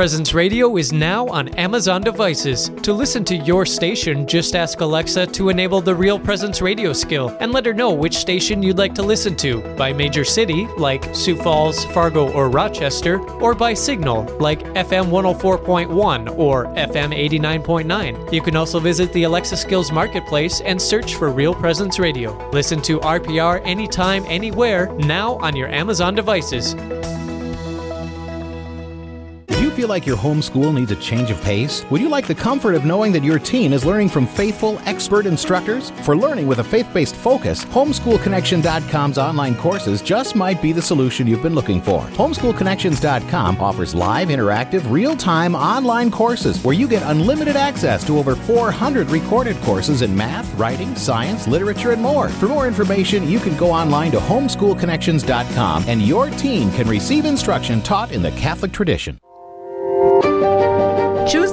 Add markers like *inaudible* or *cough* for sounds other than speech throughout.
Presence Radio is now on Amazon devices. To listen to your station, just ask Alexa to enable the Real Presence Radio skill and let her know which station you'd like to listen to by major city, like Sioux Falls, Fargo, or Rochester, or by signal, like FM 104.1 or FM 89.9. You can also visit the Alexa Skills Marketplace and search for Real Presence Radio. Listen to RPR anytime, anywhere, now on your Amazon devices. Feel like your homeschool needs a change of pace? Would you like the comfort of knowing that your teen is learning from faithful, expert instructors? For learning with a faith based focus, homeschoolconnections.com's online courses just might be the solution you've been looking for. Homeschoolconnections.com offers live, interactive, real time online courses where you get unlimited access to over 400 recorded courses in math, writing, science, literature, and more. For more information, you can go online to homeschoolconnections.com and your teen can receive instruction taught in the Catholic tradition.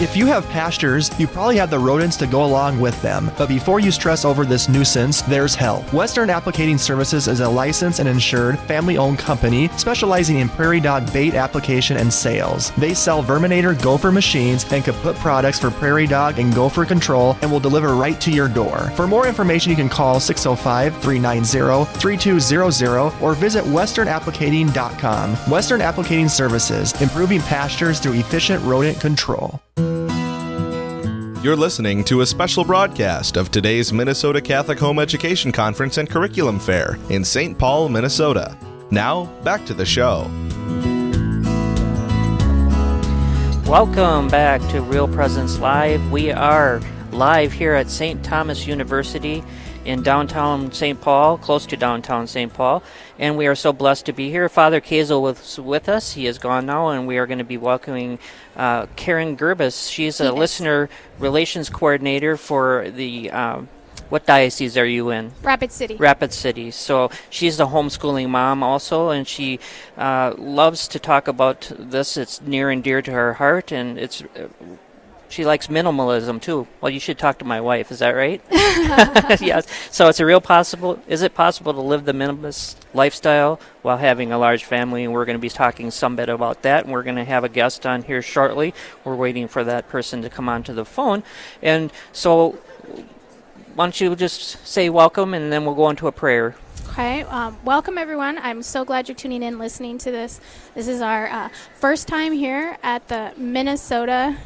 If you have pastures, you probably have the rodents to go along with them. But before you stress over this nuisance, there's help. Western Applicating Services is a licensed and insured family owned company specializing in prairie dog bait application and sales. They sell Verminator gopher machines and kaput products for prairie dog and gopher control and will deliver right to your door. For more information, you can call 605 390 3200 or visit westernapplicating.com. Western Applicating Services, improving pastures through efficient rodent control. You're listening to a special broadcast of today's Minnesota Catholic Home Education Conference and Curriculum Fair in St. Paul, Minnesota. Now, back to the show. Welcome back to Real Presence Live. We are live here at St. Thomas University in downtown St. Paul, close to downtown St. Paul, and we are so blessed to be here. Father Kazel was with us. He is gone now, and we are going to be welcoming uh, Karen Gerbis. She's a Yes. listener relations coordinator for the. Um, what diocese are you in? Rapid City. Rapid City. So she's the homeschooling mom also, and she uh, loves to talk about this. It's near and dear to her heart, and it's. She likes minimalism too. Well, you should talk to my wife. Is that right? *laughs* *laughs* yes. So it's a real possible. Is it possible to live the minimalist lifestyle while having a large family? And we're going to be talking some bit about that. And we're going to have a guest on here shortly. We're waiting for that person to come onto the phone. And so, why don't you just say welcome, and then we'll go into a prayer. Okay. Um, welcome, everyone. I'm so glad you're tuning in, listening to this. This is our uh, first time here at the Minnesota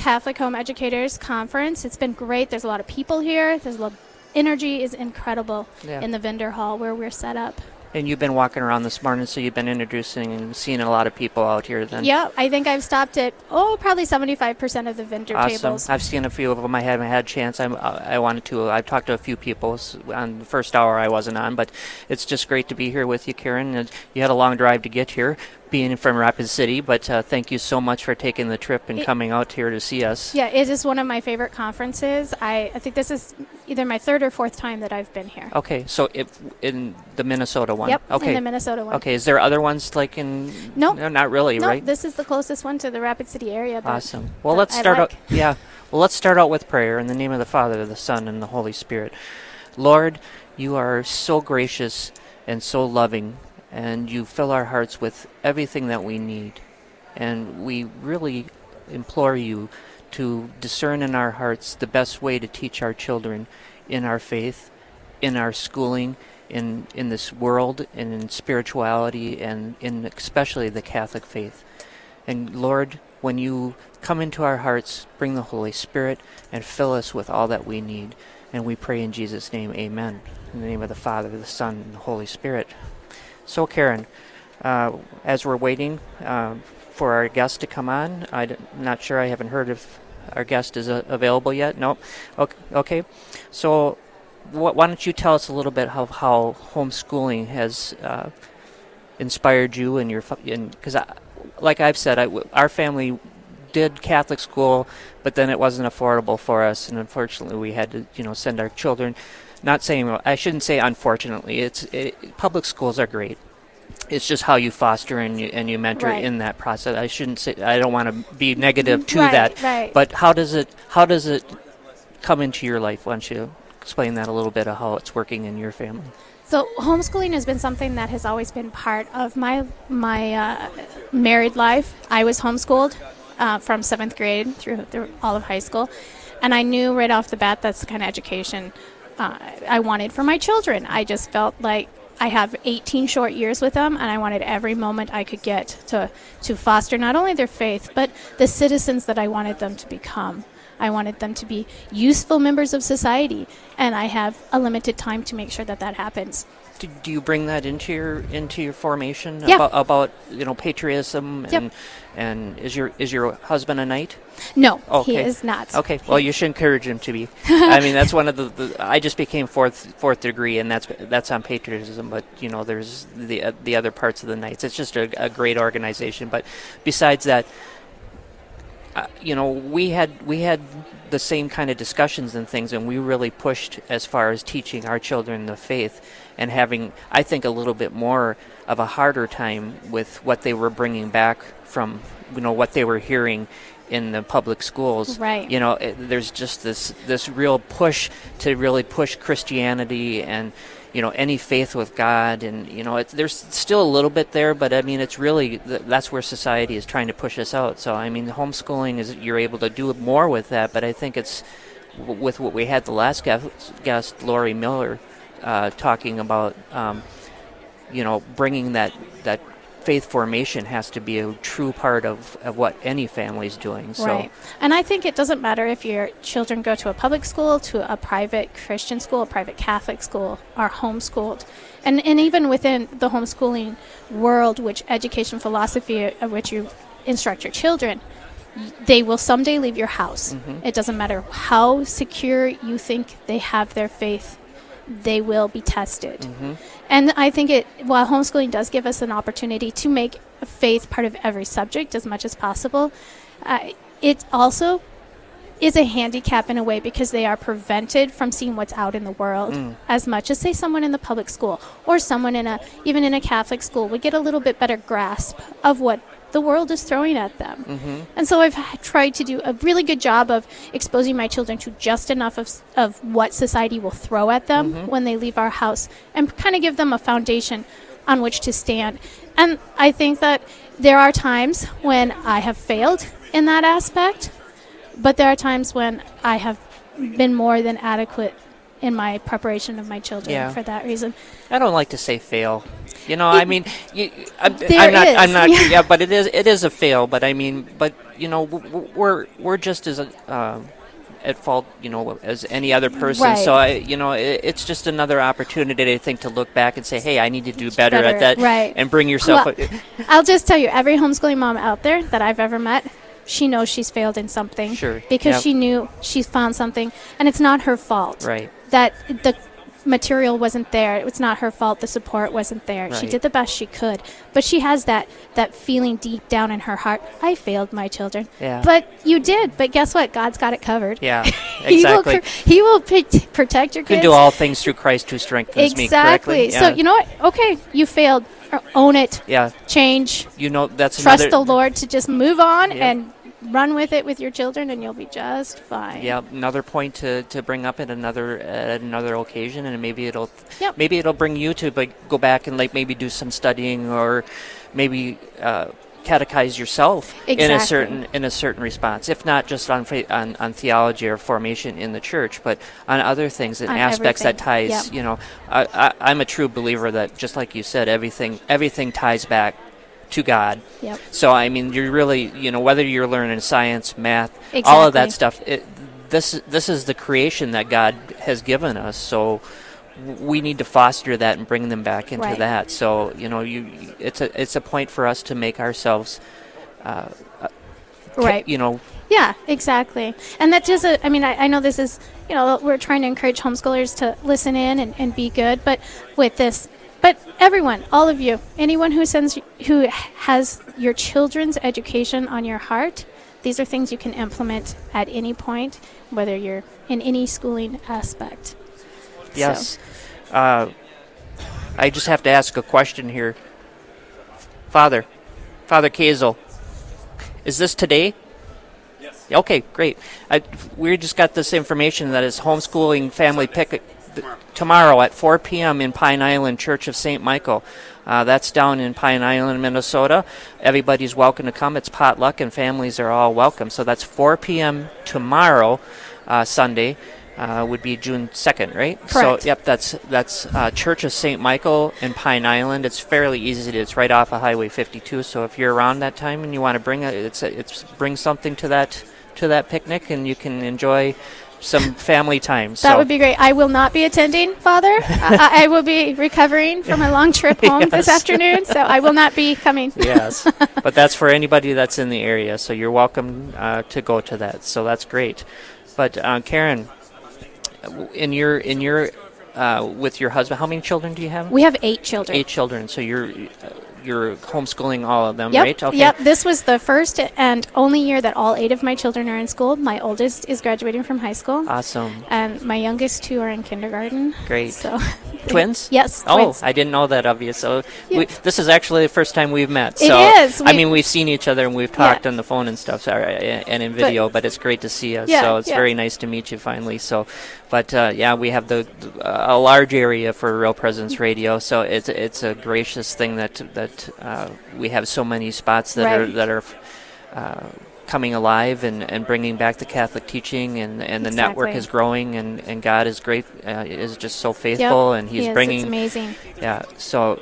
Catholic Home Educators Conference. It's been great. There's a lot of people here. There's a lot. Energy is incredible Yeah. in the vendor hall where we're set up. And you've been walking around this morning, so you've been introducing and seeing a lot of people out here. Then. Yep, I think I've stopped at oh probably 75% of the vendor Awesome. tables. I've seen a few of them. I haven't had a chance. I'm, uh, I wanted to. I've talked to a few people on the first hour I wasn't on, but it's just great to be here with you, Karen. And you had a long drive to get here, being from Rapid City, but uh, thank you so much for taking the trip and It- coming out here to see us. Yeah, it is one of my favorite conferences. I, I think this is either my third or fourth time that I've been here. Okay, so if in the Minnesota one. Yep, in okay. the Minnesota one. Okay, is there other ones like in? Nope. No, not really, no, right? this is the closest one to the Rapid City area. Awesome. Well, let's I start like. out. *laughs* Yeah. Well, let's start out with prayer in the name of the Father, the Son, and the Holy Spirit. Lord, you are so gracious and so loving, and you fill our hearts with everything that we need. And we really implore you to discern in our hearts the best way to teach our children in our faith, in our schooling, in, in this world, and in spirituality, and in especially the Catholic faith. And Lord, when you come into our hearts, bring the Holy Spirit and fill us with all that we need. And we pray in Jesus' name, amen. In the name of the Father, the Son, and the Holy Spirit. So, Karen, uh, as we're waiting uh, for our guest to come on, I'm not sure, I haven't heard if our guest is uh, available yet. Nope. Okay. So, wh- why don't you tell us a little bit how, how homeschooling has uh, inspired you and your because like I've said, I our family did Catholic school, but then it wasn't affordable for us, and unfortunately, we had to, you know, send our children. Not saying I shouldn't say unfortunately. It's it, public schools are great. It's just how you foster and you and you mentor Right. in that process. I shouldn't say I don't want to be negative to Right, that, right. but how does it how does it come into your life? Why don't you explain that a little bit of how it's working in your family? So homeschooling has been something that has always been part of my my uh, married life. I was homeschooled uh, from seventh grade through, through all of high school, and I knew right off the bat that's the kind of education uh, I wanted for my children. I just felt like I have 18 short years with them, and I wanted every moment I could get to to foster not only their faith but the citizens that I wanted them to become. I wanted them to be useful members of society, and I have a limited time to make sure that that happens. Do, do you bring that into your into your formation Yeah. about, about you know patriotism Yep. and and is your is your husband a knight? No, Okay. he is not. Okay, well you should encourage him to be. I mean that's one of the, the I just became fourth fourth degree and that's that's on patriotism, but you know there's the uh, the other parts of the knights. It's just a, a great organization, but besides that. Uh, you know, we had we had the same kind of discussions and things, and we really pushed as far as teaching our children the faith, and having I think a little bit more of a harder time with what they were bringing back from you know what they were hearing in the public schools. Right. You know, it, there's just this this real push to really push Christianity and you know any faith with God, and you know there's still a little bit there, but I mean it's really th- that's where society is trying to push us out. So I mean homeschooling is you're able to do more with that, but I think it's with what we had the last guest, guest Lori Miller, uh, talking about. Um, you know, bringing that that faith formation has to be a true part of, of what any family's doing. So Right. And I think it doesn't matter if your children go to a public school, to a private Christian school, a private Catholic school, are homeschooled. And, and even within the homeschooling world, which education philosophy of which you instruct your children, they will someday leave your house. Mm-hmm. It doesn't matter how secure you think they have their faith, they will be tested. And I think it, while homeschooling does give us an opportunity to make faith part of every subject as much as possible, uh, it also is a handicap in a way because they are prevented from seeing what's out in the world as much as say someone in the public school or someone in a even in a Catholic school would get a little bit better grasp of what the world is throwing at them. And so I've tried to do a really good job of exposing my children to just enough of, of what society will throw at them when they leave our house and kind of give them a foundation on which to stand. And I think that there are times when I have failed in that aspect, but there are times when I have been more than adequate in my preparation of my children Yeah. for that reason. I don't like to say fail. You know, I mean, you, I'm, There I'm not. is, I'm not. yeah. Yeah. but it is. It is a fail. But I mean, but you know, we're we're just as uh, at fault, you know, as any other person. Right. So I, you know, it, it's just another opportunity, I think, to look back and say, hey, I need to do better, Better, at that, right. and bring yourself. Well, *laughs* I'll just tell you, every homeschooling mom out there that I've ever met, she knows she's failed in something. Sure, Because yep. she knew she's found something, and it's not her fault. right. That the material wasn't there. It's not her fault. The support wasn't there. She did the best she could, but she has that that feeling deep down in her heart. I failed my children. Yeah. But you did. But guess what? God's got it covered. Yeah. *laughs* He will, Exactly. he will p- protect your kids. You can do all things through Christ who strengthens me. exactly. Correctly. So you know what? Okay, you failed. Own it. Yeah. Change. You know that's Trust another. the Lord to just move on Yeah. and run with it with your children, and you'll be just fine. Yeah, another point to, to bring up at another at another occasion, and maybe it'll Yep. maybe it'll bring you to like go back and like maybe do some studying or maybe uh, catechize yourself in a certain in a certain response, if not just on on, on theology or formation in the church, but on other things and On aspects that ties. Yep. You know, I, I, I'm a true believer that just like you said, everything everything ties back to God. Yep. So I mean, you're really, you know, whether you're learning science, math, all of that stuff. It, this this is the creation that God has given us. So we need to foster that and bring them back into Right. that. So you know, you it's a it's a point for us to make ourselves, uh, uh, Right. You know, Yeah, exactly. And that just a, I mean, I, I know this is, you know, we're trying to encourage homeschoolers to listen in and, and be good, but with this, but everyone, all of you, anyone who sends, who has your children's education on your heart, these are things you can implement at any point, whether you're in any schooling aspect. Yes. Uh, I just have to ask a question here. Father, Father Kazel, is this today? Yes. Okay, great. I, we just got this information that is homeschooling family pick tomorrow. tomorrow at 4 p.m. in Pine Island Church of St. Michael. Uh, that's down in Pine Island, Minnesota. Everybody's welcome to come. It's potluck, and families are all welcome. So that's 4 p.m. tomorrow, uh, Sunday. Uh, would be June 2nd, right? Correct. So, yep, that's that's uh, Church of St. Michael in Pine Island. It's fairly easy. To, it's right off of Highway 52. So if you're around that time and you want to bring a, it's a, it's bring something to that to that picnic, and you can enjoy some family time. That so. would be great. I will not be attending, Father. *laughs* I, I will be recovering from a long trip *laughs* home this afternoon, so I will not be coming. yes, *laughs* but that's for anybody that's in the area. So you're welcome uh, to go to that. So that's great. But uh, Karen, in your in your uh, with your husband, how many children do you have? We have eight children. Eight children. So you're uh, you're homeschooling all of them, Yep. right? Okay. Yep. This was the first and only year that all eight of my children are in school. My oldest is graduating from high school, Awesome. and my youngest two are in kindergarten. Great. So, *laughs* Twins? yes. Oh, twins. I didn't know that of you. So Yeah. we, this is actually the first time we've met. It So is. I mean, we've seen each other and we've Yeah. talked on the phone and stuff, so, uh, and in video. But, it's great to see you. Yeah, so it's yeah. very nice to meet you finally. So, but uh, yeah, we have the a large area for Real Presence Radio. So it's it's a gracious thing that that uh, we have so many spots that are that are. Uh, coming alive and, and bringing back the Catholic teaching and, and the network is growing and, and God is great uh, is just so faithful Yep. and He he's is. bringing It's amazing. yeah. So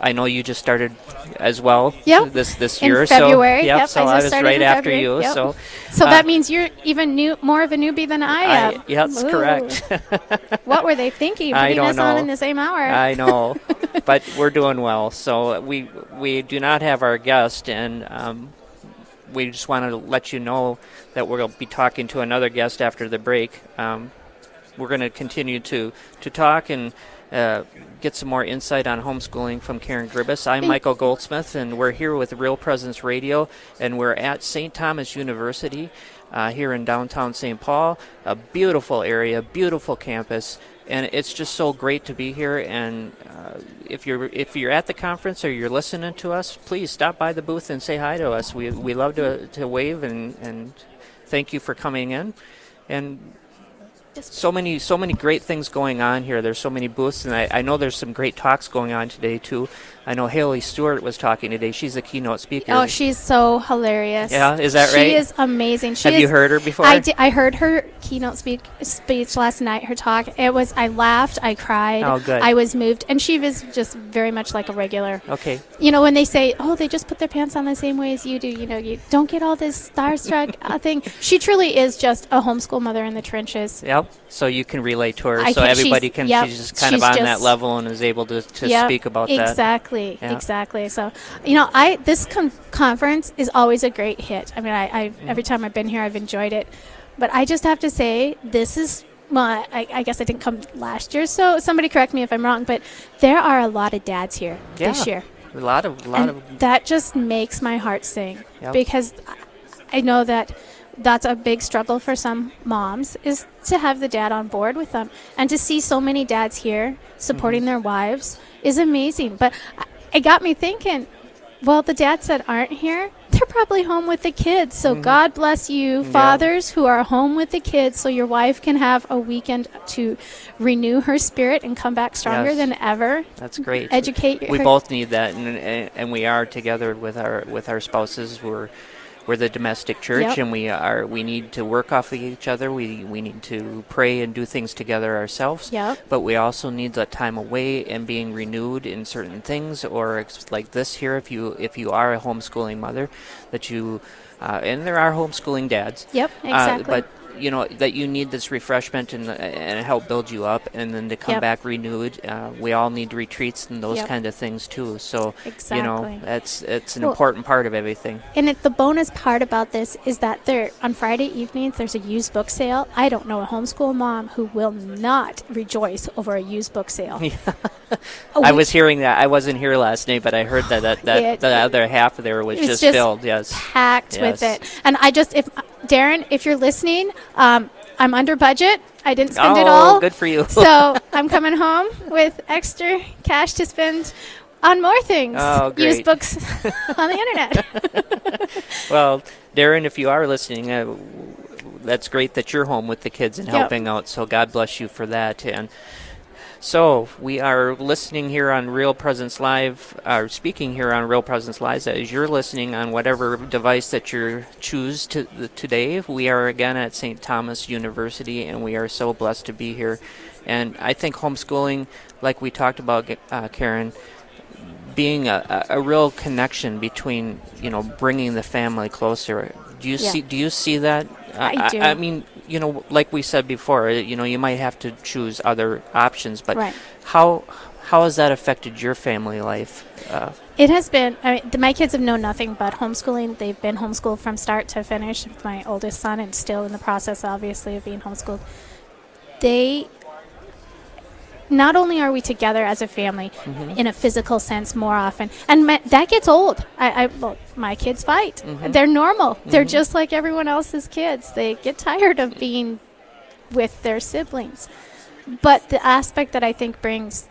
I know you just started as well. Yep. This this In year. February. So yep. Yep, so I I, was right after February. you. Yep. So. So uh, that means you're even new, more of a newbie than I am. I, yeah, that's Ooh. correct. *laughs* What were they thinking? I don't us on know. in the same hour. I know, *laughs* but we're doing well. So we we do not have our guest, and um, we just want to let you know that we'll be talking to another guest after the break. Um, we're going to continue to to talk and. Uh, get some more insight on homeschooling from Karen Gribus. I'm Michael Goldsmith, and we're here with Real Presence Radio, and we're at St. Thomas University uh, here in downtown St. Paul. A beautiful area, beautiful campus, and it's just so great to be here. And uh, if you're if you're at the conference or you're listening to us, please stop by the booth and say hi to us. We we love to to wave and and thank you for coming in. And so many so many great things going on here. There's so many booths, and I, I know there's some great talks going on today too. I know Haley Stewart was talking today. She's a keynote speaker. Oh, she's so hilarious. Yeah, is that she right? She is amazing. She Have is, you heard her before? I, di- I heard her keynote speak, speech last night. Her talk. It was. I laughed. I cried. Oh, good. I was moved, and she was just very much like a regular. Okay. You know, when they say, "Oh, they just put their pants on the same way as you do," you know, you don't get all this starstruck uh, *laughs* thing. She truly is just a homeschool mother in the trenches. Yep. So you can relate to her. I so everybody can. yep, she's just kind of on that level and is able to, to Yep, speak about that. exactly, Yeah. exactly. So, you know, I this con- conference is always a great hit. I mean, I, I Mm-hmm. every time I've been here, I've enjoyed it. But I just have to say, this is well, I, I guess I didn't come last year, so somebody correct me if I'm wrong. But there are a lot of dads here this year, A lot of a lot and of that just makes my heart sing Yep. because I know that that's a big struggle for some moms is to have the dad on board with them and to see so many dads here supporting Mm-hmm. their wives is amazing but it got me thinking well the dads that aren't here they're probably home with the kids so god bless you Yeah. fathers who are home with the kids so your wife can have a weekend to renew her spirit and come back stronger Yes. than ever that's great. educate we her both need that, and, and and we are together with our with our spouses. We're we're the domestic church, Yep. and we are we need to work off of each other. We we need to pray and do things together ourselves. Yep. But we also need that time away and being renewed in certain things, or ex- like this here. If you if you are a homeschooling mother, that you uh, and there are homeschooling dads. Yep, Uh, exactly. but you know that you need this refreshment and and help build you up, and then to come Yep. back renewed. Uh, we all need retreats and those Yep. kind of things too. So you know Exactly. that's it's an Well- important part of everything. And it, the bonus part about this is that there on Friday evenings there's a used book sale. I don't know a homeschool mom who will not rejoice over a used book sale. *laughs* Oh, I was hearing that. I wasn't here last night, but I heard that that, that It- the other half of there was it's just, just filled. Yes. packed with it. And I just if Darren, if you're listening, um, I'm under budget. I didn't spend oh, it all. good for you. so *laughs* I'm coming home with extra cash to spend on more things. Oh, Used great. books *laughs* on the internet. *laughs* well, Darren, if you are listening, uh, that's great that you're home with the kids and Yep. helping out. So God bless you for that. And so we are listening here on Real Presence Live, or speaking here on Real Presence Live. As you're listening on whatever device that you choose to today, we are again at St. Thomas University, and we are so blessed to be here. And I think homeschooling, like we talked about, uh, Karen, being a, a, real connection between you know bringing the family closer. Do you Yeah. see? Do you see that? I do. I, mean, you know, like we said before, uh, you know, you might have to choose other options, but Right. how how has that affected your family life? Uh, It has been. I mean, my kids have known nothing but homeschooling. They've been homeschooled from start to finish. My oldest son, and still in the process, obviously, of being homeschooled. They. Not only are we together as a family mm-hmm. in a physical sense more often, and ma- that gets old. I, I well, my kids fight. Mm-hmm. They're normal. They're mm-hmm. just like everyone else's kids. They get tired of being with their siblings. But the aspect that I think brings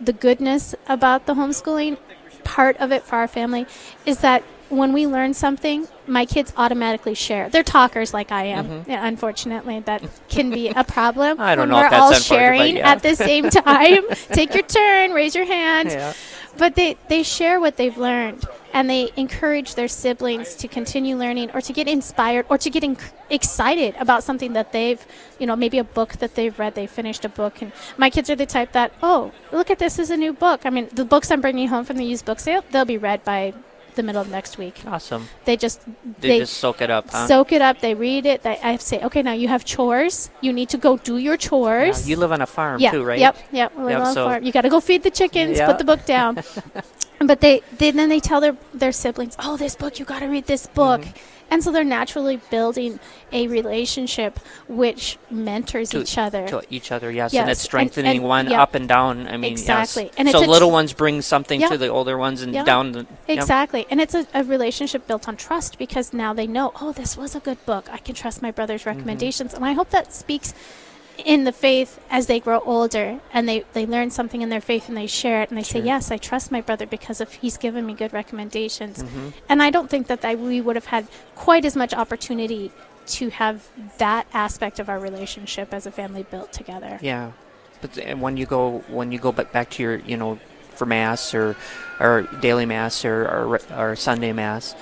the goodness about the homeschooling part of it for our family is that when we learn something, my kids automatically share. They're talkers like I am. Yeah, unfortunately, that can be a problem Mm-hmm. *laughs* I don't when know we're that's all sharing yeah. at the same *laughs* time. Take your turn, raise your hand. yeah. But they, they share what they've learned and they encourage their siblings to continue learning or to get inspired or to get inc- excited about something that they've, you know, maybe a book that they've read. They finished a book. And my kids are the type that, oh, look at this is a new book. I mean, the books I'm bringing home from the used book sale, they'll be read by the middle of next week. Awesome. They just, They, they, just soak it up, huh? soak it up. They read it. They, I say, okay, now you have chores. You need to go do your Yeah, chores. you live on a farm yeah, too, right? Yep, yep. we Yep, live on a so- farm. You got to go feed the chickens. Yeah. Put the book down. *laughs* but they, they then they tell their their siblings, "Oh, this book. You got to read this book." Mm-hmm. And so they're naturally building a relationship which mentors To- each other. To each other, yes, Yes, and it's strengthening and- one yeah. up and down. I mean, Exactly. yes. And so a tr- little ones bring something Yeah. to the older ones, and Yeah. down the. Exactly. And it's a, a relationship built on trust because now they know, oh, this was a good book. I can trust my brother's Mm-hmm. recommendations. And I hope that speaks in the faith as they grow older and they, they learn something in their faith and they share it and they say, yes, I trust my brother because of he's given me good recommendations. Mm-hmm. And I don't think that I, we would have had quite as much opportunity to have that aspect of our relationship as a family built together. Yeah, but and when you go when you go ba- back to your you know for mass or or daily mass or or, or Sunday mass,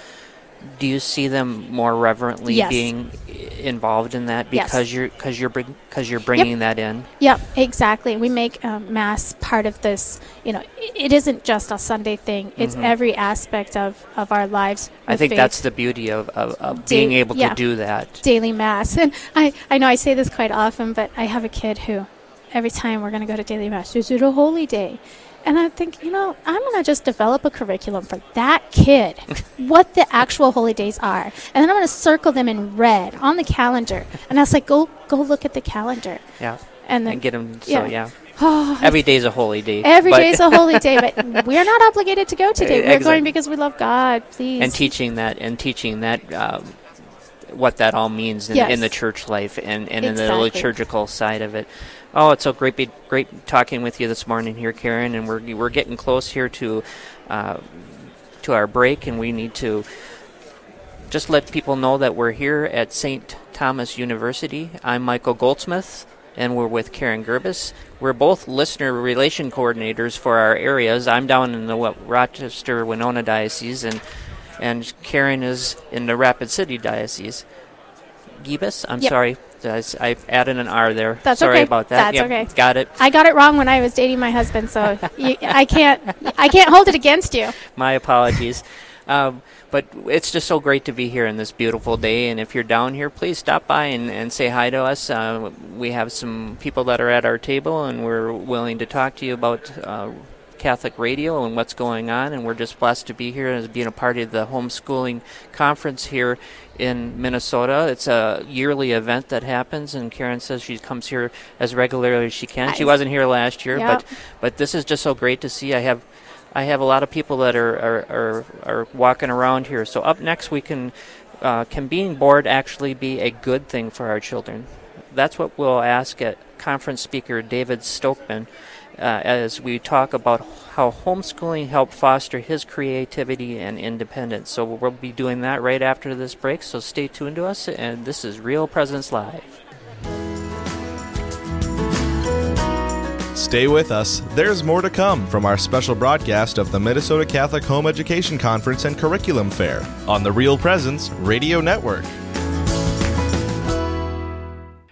do you see them more reverently Yes. being involved in that Yes. because you're because you're because you're bringing that in? Yep, exactly. We make um, mass part of this. You know, it isn't just a Sunday thing. It's Mhm. every aspect of, of our lives. I think faith. that's the beauty of, of, of Da- being able yeah. to do that. daily mass. *laughs* And I, I know I say this quite often, but I have a kid who, every time we're going to go to daily mass, is it a holy day? And I think, you know, I'm going to just develop a curriculum for that kid, *laughs* what the actual holy days are. And then I'm going to circle them in red on the calendar. And I was like, go, go look at the calendar. Yeah, And then, and get them. So yeah. yeah, oh, every day's a holy day. Every day is a holy day, but *laughs* we're not obligated to go today. We're Exactly. going because we love God. Please. and teaching that and teaching that um, what that all means in, Yes. in the church life and, and in the liturgical side of it. Oh, it's so great, be, great talking with you this morning here, Karen. And we're we're getting close here to uh, to our break, and we need to just let people know that we're here at St. Thomas University. I'm Michael Goldsmith, and we're with Karen Gerbis. We're both listener relation coordinators for our areas. I'm down in the Rochester Winona Diocese, and and Karen is in the Rapid City Diocese. Gibus, I'm Yep. sorry, I've added an R there. That's sorry okay. about that. That's Yep, okay. Got it. I got it wrong when I was dating my husband, so *laughs* you, I can't I can't hold it against you. My apologies. Um, but it's just so great to be here in this beautiful day. And if you're down here, please stop by and, and say hi to us. Uh, we have some people that are at our table, and we're willing to talk to you about uh, Catholic Radio and what's going on. And we're just blessed to be here as being a part of the homeschooling conference here in Minnesota. It's a yearly event that happens, and Karen says she comes here as regularly as she can. She wasn't here last year, Yep. but but this is just so great to see. I have I have a lot of people that are are, are, are walking around here. So up next, we can uh, can being bored actually be a good thing for our children? That's what we'll ask at conference speaker David Stokeman uh, as we talk about how homeschooling helped foster his creativity and independence. So we'll be doing that right after this break. So stay tuned to us, and this is Real Presence Live. Stay with us. There's more to come from our special broadcast of the Minnesota Catholic Home Education Conference and Curriculum Fair on the Real Presence Radio Network.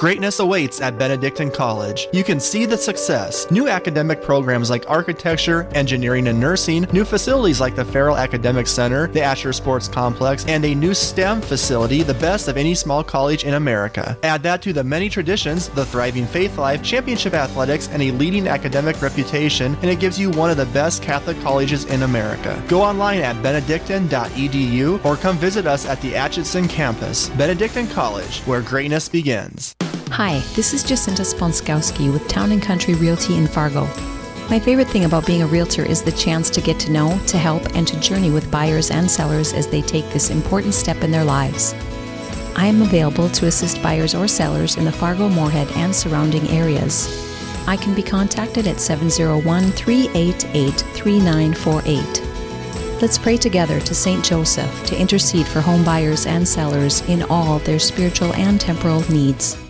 Greatness awaits at Benedictine College. You can see the success. New academic programs like architecture, engineering, and nursing, new facilities like the Ferrell Academic Center, the Asher Sports Complex, and a new STEM facility, the best of any small college in America. Add that to the many traditions, the thriving faith life, championship athletics, and a leading academic reputation, and it gives you one of the best Catholic colleges in America. Go online at benedictine.edu or come visit us at the Atchison campus. Benedictine College, where greatness begins. Hi, this is Jacinta Sponskowski with Town and Country Realty in Fargo. My favorite thing about being a realtor is the chance to get to know, to help, and to journey with buyers and sellers as they take this important step in their lives. I am available to assist buyers or sellers in the Fargo, Moorhead, and surrounding areas. I can be contacted at 701 388 3948. Let's pray together to St. Joseph to intercede for home buyers and sellers in all their spiritual and temporal needs.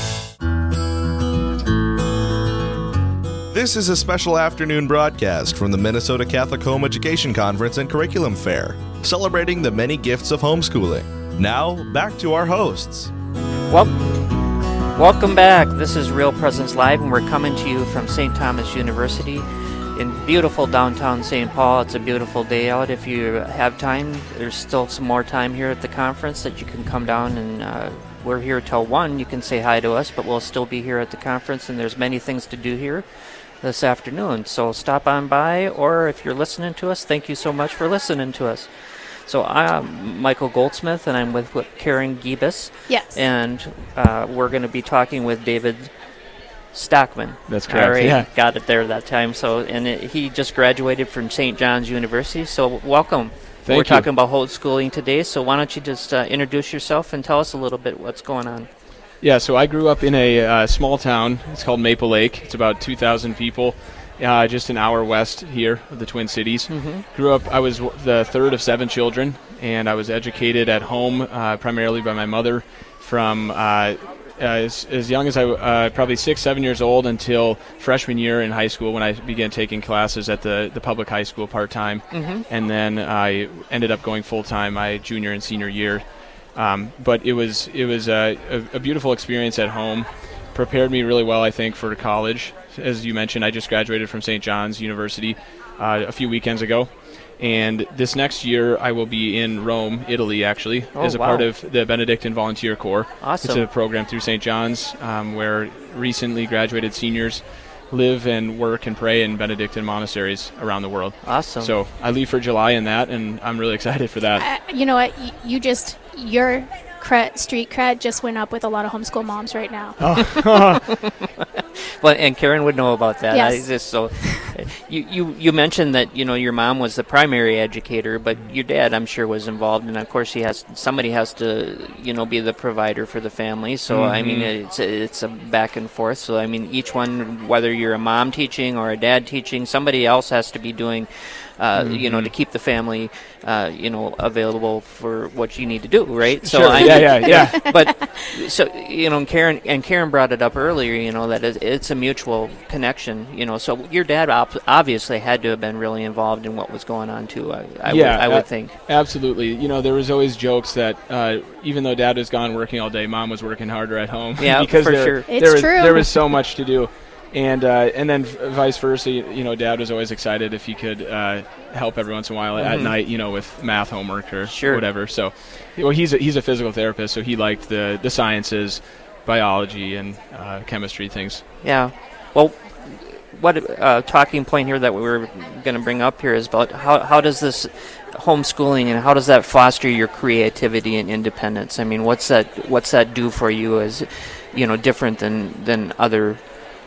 This is a special afternoon broadcast from the Minnesota Catholic Home Education Conference and Curriculum Fair, celebrating the many gifts of homeschooling. Now, back to our hosts. Well, welcome back. This is Real Presence Live, and we're coming to you from St. Thomas University in beautiful downtown St. Paul. It's a beautiful day out. If you have time, there's still some more time here at the conference that you can come down and. Uh, we're here till 1. You can say hi to us, but we'll still be here at the conference, and there's many things to do here this afternoon. So stop on by, or if you're listening to us, thank you so much for listening to us. So I'm Michael Goldsmith, and I'm with, with Karen Gibis. Yes. And uh, we're going to be talking with David Stockman. That's correct, All right, yeah. got it there that time. So, and it, he just graduated from St. John's University. So, welcome. Thank we're you. talking about homeschooling today. So, why don't you just uh, introduce yourself and tell us a little bit what's going on? Yeah, so I grew up in a uh, small town. It's called Maple Lake. It's about 2,000 people, uh, just an hour west here of the Twin Cities. Grew up, I was the third of seven children, and I was educated at home uh, primarily by my mother from uh, as, as young as I, uh, probably six, seven years old until freshman year in high school when I began taking classes at the, the public high school part time. And then I ended up going full time my junior and senior year. Um, but it was it was a, a, a beautiful experience at home. Prepared me really well, I think, for college. As you mentioned, I just graduated from St. John's University uh, a few weekends ago, and this next year I will be in Rome, Italy, actually, Oh, as a wow. part of the Benedictine Volunteer Corps. Awesome. It's a program through St. John's um, where recently graduated seniors live and work and pray in Benedictine monasteries around the world. Awesome. So I leave for July in that, and I'm really excited for that. Uh, you know what? You just your cred, street cred just went up with a lot of homeschool moms right now. *laughs* *laughs* Well, and Karen would know about that. Yes. I just so you, you you mentioned that you know your mom was the primary educator, but your dad, I'm sure, was involved, and of course he has somebody has to you know be the provider for the family. So I mean Mhm. it's it's a back and forth. So I mean each one, whether you're a mom teaching or a dad teaching, somebody else has to be doing. Uh, You know, Mhm. to keep the family, uh, you know, available for what you need to do, right? So Sure. I Yeah, yeah, yeah. *laughs* but so you know, and Karen and Karen brought it up earlier. You know that it's a mutual connection. You know, so your dad op- obviously had to have been really involved in what was going on too. I, I yeah, would, I would a- think. absolutely. You know, there was always jokes that uh, even though Dad was gone working all day, Mom was working harder at home. Yeah, *laughs* because for there, sure. It's there was, true. There was so much to do, and uh, and then v- vice versa. You know, Dad was always excited if he could uh, help every once in a while at Mhm. night. You know, with math homework or Sure. whatever. So, well, he's a, he's a physical therapist, so he liked the the sciences, biology, and uh, chemistry things. Yeah. Well, what uh, talking point here that we were going to bring up here is about how how does this homeschooling and how does that foster your creativity and independence? I mean, what's that what's that do for you as you know different than than other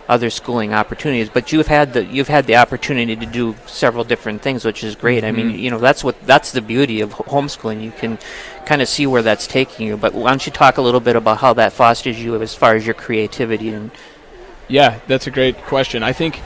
other schooling opportunities? But you've had the you've had the opportunity to do several different things, which is great. I mean, Mhm. you know, that's what that's the beauty of homeschooling. You can kind of see where that's taking you. But why don't you talk a little bit about how that fosters you as far as your creativity and Yeah, that's a great question. I think,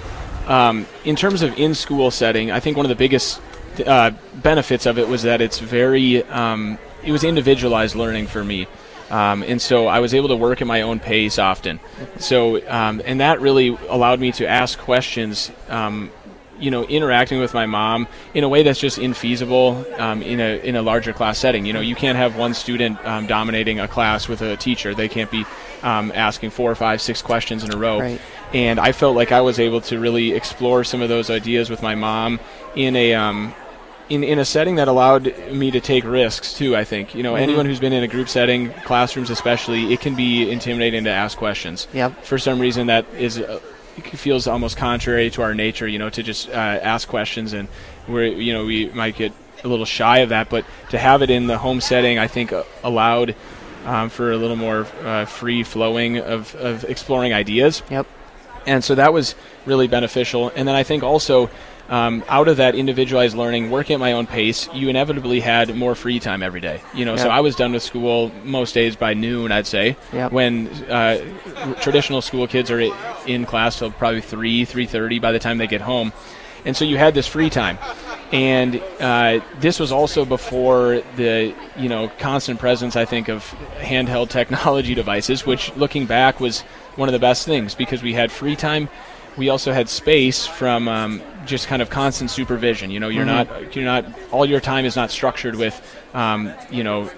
um, in terms of in school setting, I think one of the biggest uh, benefits of it was that it's very, um, it was individualized learning for me. Um, and so I was able to work at my own pace often. So, um, and that really allowed me to ask questions, um, you know, interacting with my mom in a way that's just infeasible um, in a in a larger class setting. You know, you can't have one student um, dominating a class with a teacher. They can't be um, asking six questions in a row. Right. And I felt like I was able to really explore some of those ideas with my mom in a um, in, in a setting that allowed me to take risks too. I think you know Mhm. anyone who's been in a group setting, classrooms especially, it can be intimidating to ask questions. Yep. For some reason, that is uh, it feels almost contrary to our nature. You know, to just uh, ask questions and we're you know we might get a little shy of that, but to have it in the home setting, I think uh, allowed. Um, for a little more uh, free flowing of, of exploring ideas. Yep. And so that was really beneficial. And then I think also um, out of that individualized learning, working at my own pace, you inevitably had more free time every day. You know, so I was done with school most days by noon, I'd say. Yep. When uh, traditional school kids are in class till probably three, three thirty by the time they get home, and so you had this free time. And uh, this was also before the you know constant presence, I think, of handheld technology *laughs* devices, which looking back was one of the best things because we had free time. We also had space from um, just kind of constant supervision. You know, you're Mhm. not you're not all your time is not structured with um, you know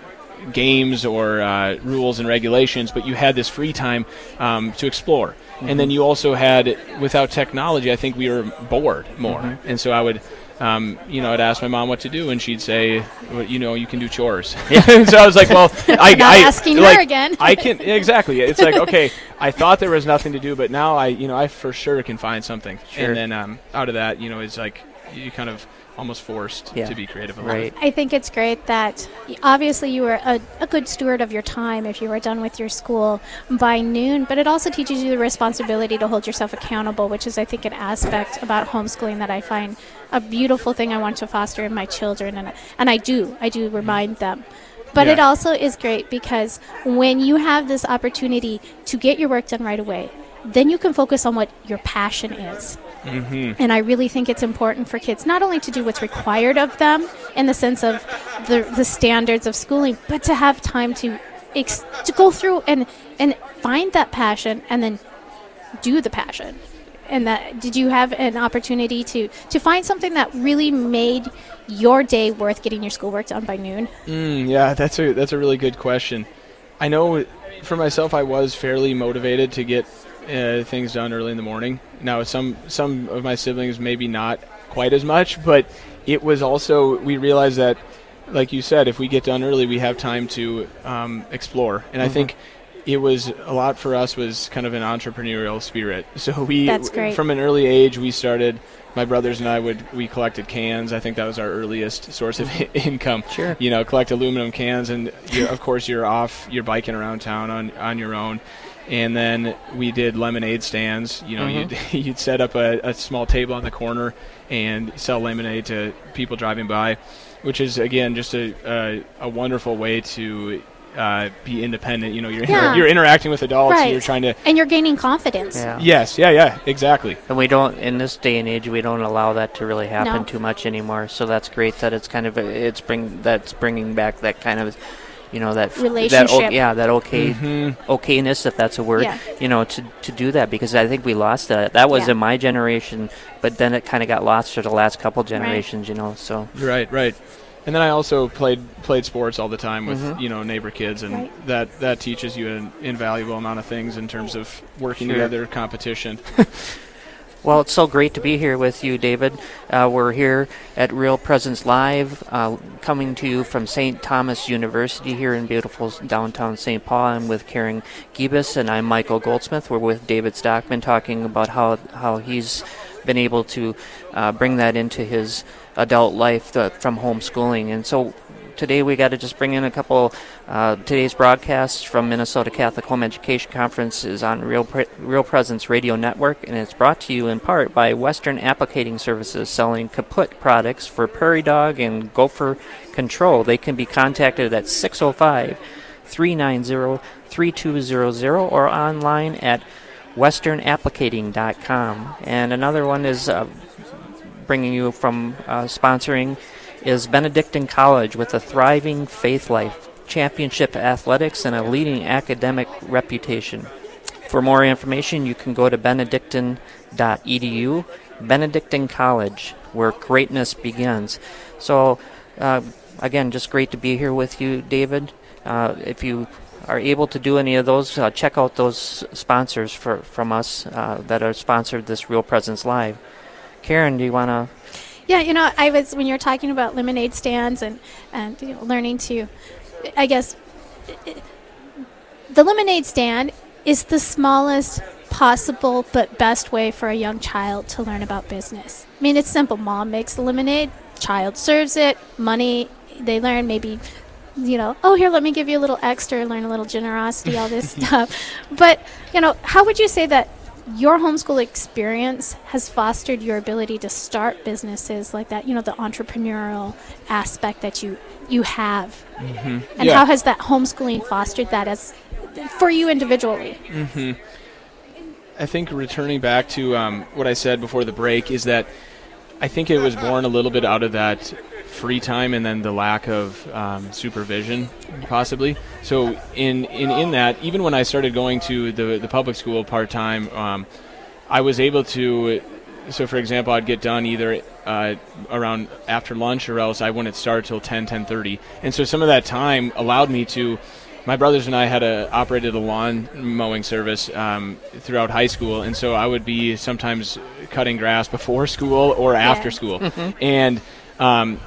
games or uh, rules and regulations, but you had this free time um, to explore. And then you also had, without technology, I think we were bored more. Mhm. And so I would, um, you know, I'd ask my mom what to do, and she'd say, well, you know, you can do chores. *laughs* so I was like, well, *laughs* I, Not I asking her like, again. I can *laughs* exactly. It's like okay, I thought there was nothing to do, but now I, you know, I for sure can find something. Sure. And then um, out of that, you know, it's like you kind of almost forced Yeah. to be creative. a right. bit. I think it's great that obviously you were a, a good steward of your time if you were done with your school by noon, but it also teaches you the responsibility to hold yourself accountable, which is, I think, an aspect about homeschooling that I find a beautiful thing I want to foster in my children, and and I do, I do mm-hmm. remind them. But it also is great because when you have this opportunity to get your work done right away, then you can focus on what your passion is. Mm-hmm. And I really think it's important for kids not only to do what's required of them in the sense of the, the standards of schooling, but to have time to ex- to go through and and find that passion and then do the passion. And that did you have an opportunity to to find something that really made your day worth getting your schoolwork done by noon? Mm, yeah, that's a that's a really good question. I know for myself, I was fairly motivated to get uh, things done early in the morning. Now, some some of my siblings maybe not quite as much, but it was also we realized that, like you said, if we get done early, we have time to um, explore. And I Mhm. think it was a lot for us was kind of an entrepreneurial spirit. *laughs* So we from an early age we started my brothers and I would we collected cans. I think that was our earliest source of *laughs* income. Sure. You know, collect aluminum cans and of course you're off you're biking around town on on your own. And then we did lemonade stands. You know, Mhm. you'd, *laughs* you'd set up a, a small table on the corner and sell lemonade to people driving by, which is again just a a, a wonderful way to uh, be independent. You know, you're Yeah. you're interacting with adults. Right. You're trying to. And you're gaining confidence. Yeah. Yes. Yeah. Yeah. Exactly. And we don't, in this day and age, we don't allow that to really happen No. too much anymore. So that's great that it's kind of it's bring that's bringing back that kind of, you know, that That, Relationship. o- yeah, that okay Mhm. okayness, if that's a word. Yeah. You know, to to do that because I think we lost that. That was Yeah. in my generation, but then it kind of got lost for the last couple generations. You know, so Right. Right. And then I also played played sports all the time with Mhm. you know neighbor kids, and Right. that that teaches you an invaluable amount of things in terms of working Sure. together, competition. *laughs* Well, it's so great to be here with you, David. Uh, we're here at Real Presence Live, uh, coming to you from St. Thomas University here in beautiful downtown St. Paul. I'm with Karen Gibis, and I'm Michael Goldsmith. We're with David Stockman talking about how, how he's been able to uh, bring that into his adult life uh, from homeschooling. And so today we got to just bring in a couple. Uh, today's broadcast from Minnesota Catholic Home Education Conference is on Real Pre- Real Presence Radio Network, and it's brought to you in part by Western Applicating Services, selling kaput products for prairie dog and gopher control. They can be contacted at 605 390 3200 or online at westernapplicating.com. And another one is uh, bringing you from uh, sponsoring is Benedictine College with a thriving faith life, championship athletics, and a leading academic reputation. For more information, you can go to benedictine.edu, Benedictine College, where greatness begins. So, uh, again, just great to be here with you, David. Uh, if you are able to do any of those, uh, check out those sponsors for, from us uh, that are sponsored this Real Presence Live. Karen, do you want to Yeah, you know, I was when you're talking about lemonade stands and and you know, learning to, I guess, the lemonade stand is the smallest possible but best way for a young child to learn about business. I mean, it's simple. Mom makes the lemonade, child serves it, money. They learn maybe. You know, oh here, let me give you a little extra, learn a little generosity, all this *laughs* stuff. But you know, how would you say that your homeschool experience has fostered your ability to start businesses like that you know the entrepreneurial aspect that you you have. Mm-hmm. and how has that homeschooling fostered that as for you individually? Hmm I think returning back to um, what I said before the break is that I think it was born a little bit out of that free time and then the lack of um, supervision, possibly. So in, in in that, even when I started going to the the public school part time, um, I was able to. So, for example, I'd get done either uh, around after lunch or else I wouldn't start till 10, 10.30. And so some of that time allowed me to my brothers and I had a, operated a lawn mowing service um, throughout high school, and so I would be sometimes cutting grass before school or after school, *laughs* and. Um,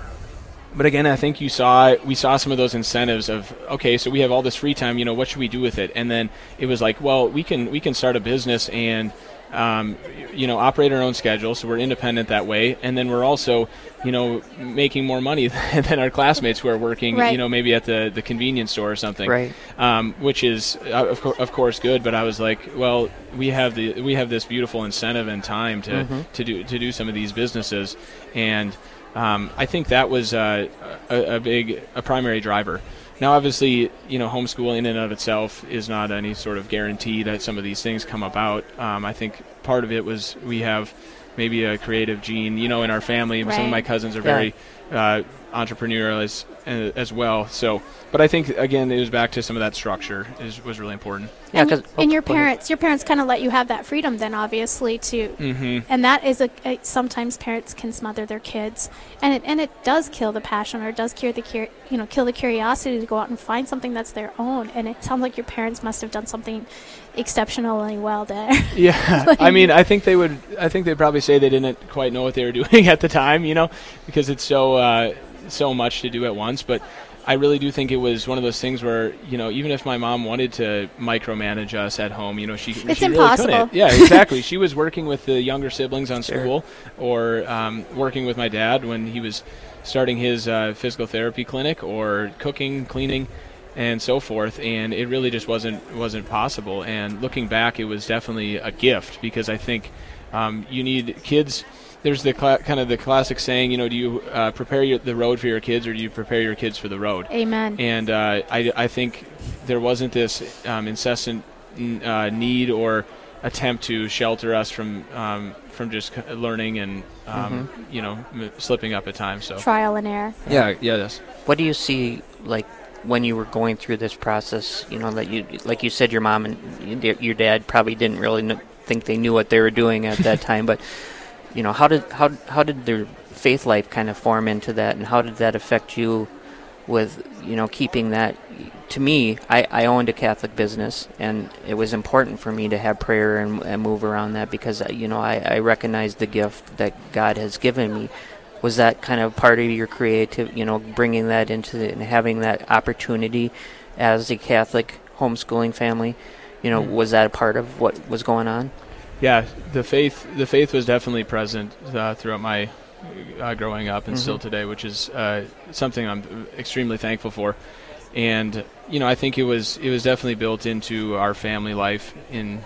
but again, I think you saw we saw some of those incentives of okay, so we have all this free time. You know, what should we do with it? And then it was like, well, we can we can start a business and um, you know operate our own schedule, so we're independent that way. And then we're also you know making more money *laughs* than our classmates who are working. Right. You know, maybe at the the convenience store or something. Right. Um, which is uh, of, co- of course good, but I was like, well, we have the we have this beautiful incentive and time to Mhm. to do to do some of these businesses, and um, I think that was uh, a, a big a primary driver. Now, obviously, you know, homeschool in and of itself is not any sort of guarantee that some of these things come about. Um, I think part of it was we have maybe a creative gene, you know, in our family. Some of my cousins are Yeah. very uh, entrepreneurial as uh, as well. So, but I think again, it was back to some of that structure is was really important. Yeah, because and oh, your parents your parents kind of let you have that freedom then obviously to Mm-hmm. and that is a, a sometimes parents can smother their kids and it and it does kill the passion or it does kill the cur- you know kill the curiosity to go out and find something that's their own and it sounds like your parents must have done something exceptionally well there *laughs* Yeah, I mean, I think they would. I think they'd probably say they didn't quite know what they were *laughs* doing at the time, you know, because it's so uh, so much to do at once. But I really do think it was one of those things where you know even if my mom wanted to micromanage us at home, you know she it's she impossible. Really couldn't. Yeah, exactly. *laughs* she was working with the younger siblings on Sure. school, or um, working with my dad when he was starting his uh, physical therapy clinic, or cooking, cleaning, and so forth. And it really just wasn't wasn't possible. And looking back, it was definitely a gift because I think um, you need kids there's the cla- kind of the classic saying, you know, do you uh, prepare your, the road for your kids or do you prepare your kids for the road? Amen. And uh, I, I think there wasn't this um, incessant uh, need or attempt to shelter us from um, from just learning and um, you know m- slipping up at times. So Trial and error. yeah, yeah, that's What do you see like when you were going through this process? You know that you like you said your mom and your dad probably didn't really kn- think they knew what they were doing at that *laughs* time, but you know how did how how did their faith life kind of form into that, and how did that affect you with you know keeping that? To me, I, I owned a Catholic business, and it was important for me to have prayer and, and move around that because you know I, I recognize the gift that God has given me was that kind of part of your creative you know bringing that into the, and having that opportunity as a catholic homeschooling family you know was that a part of what was going on yeah. The faith the faith was definitely present uh, throughout my uh, growing up and still today, which is uh, something I'm extremely thankful for. And you know, I think it was it was definitely built into our family life in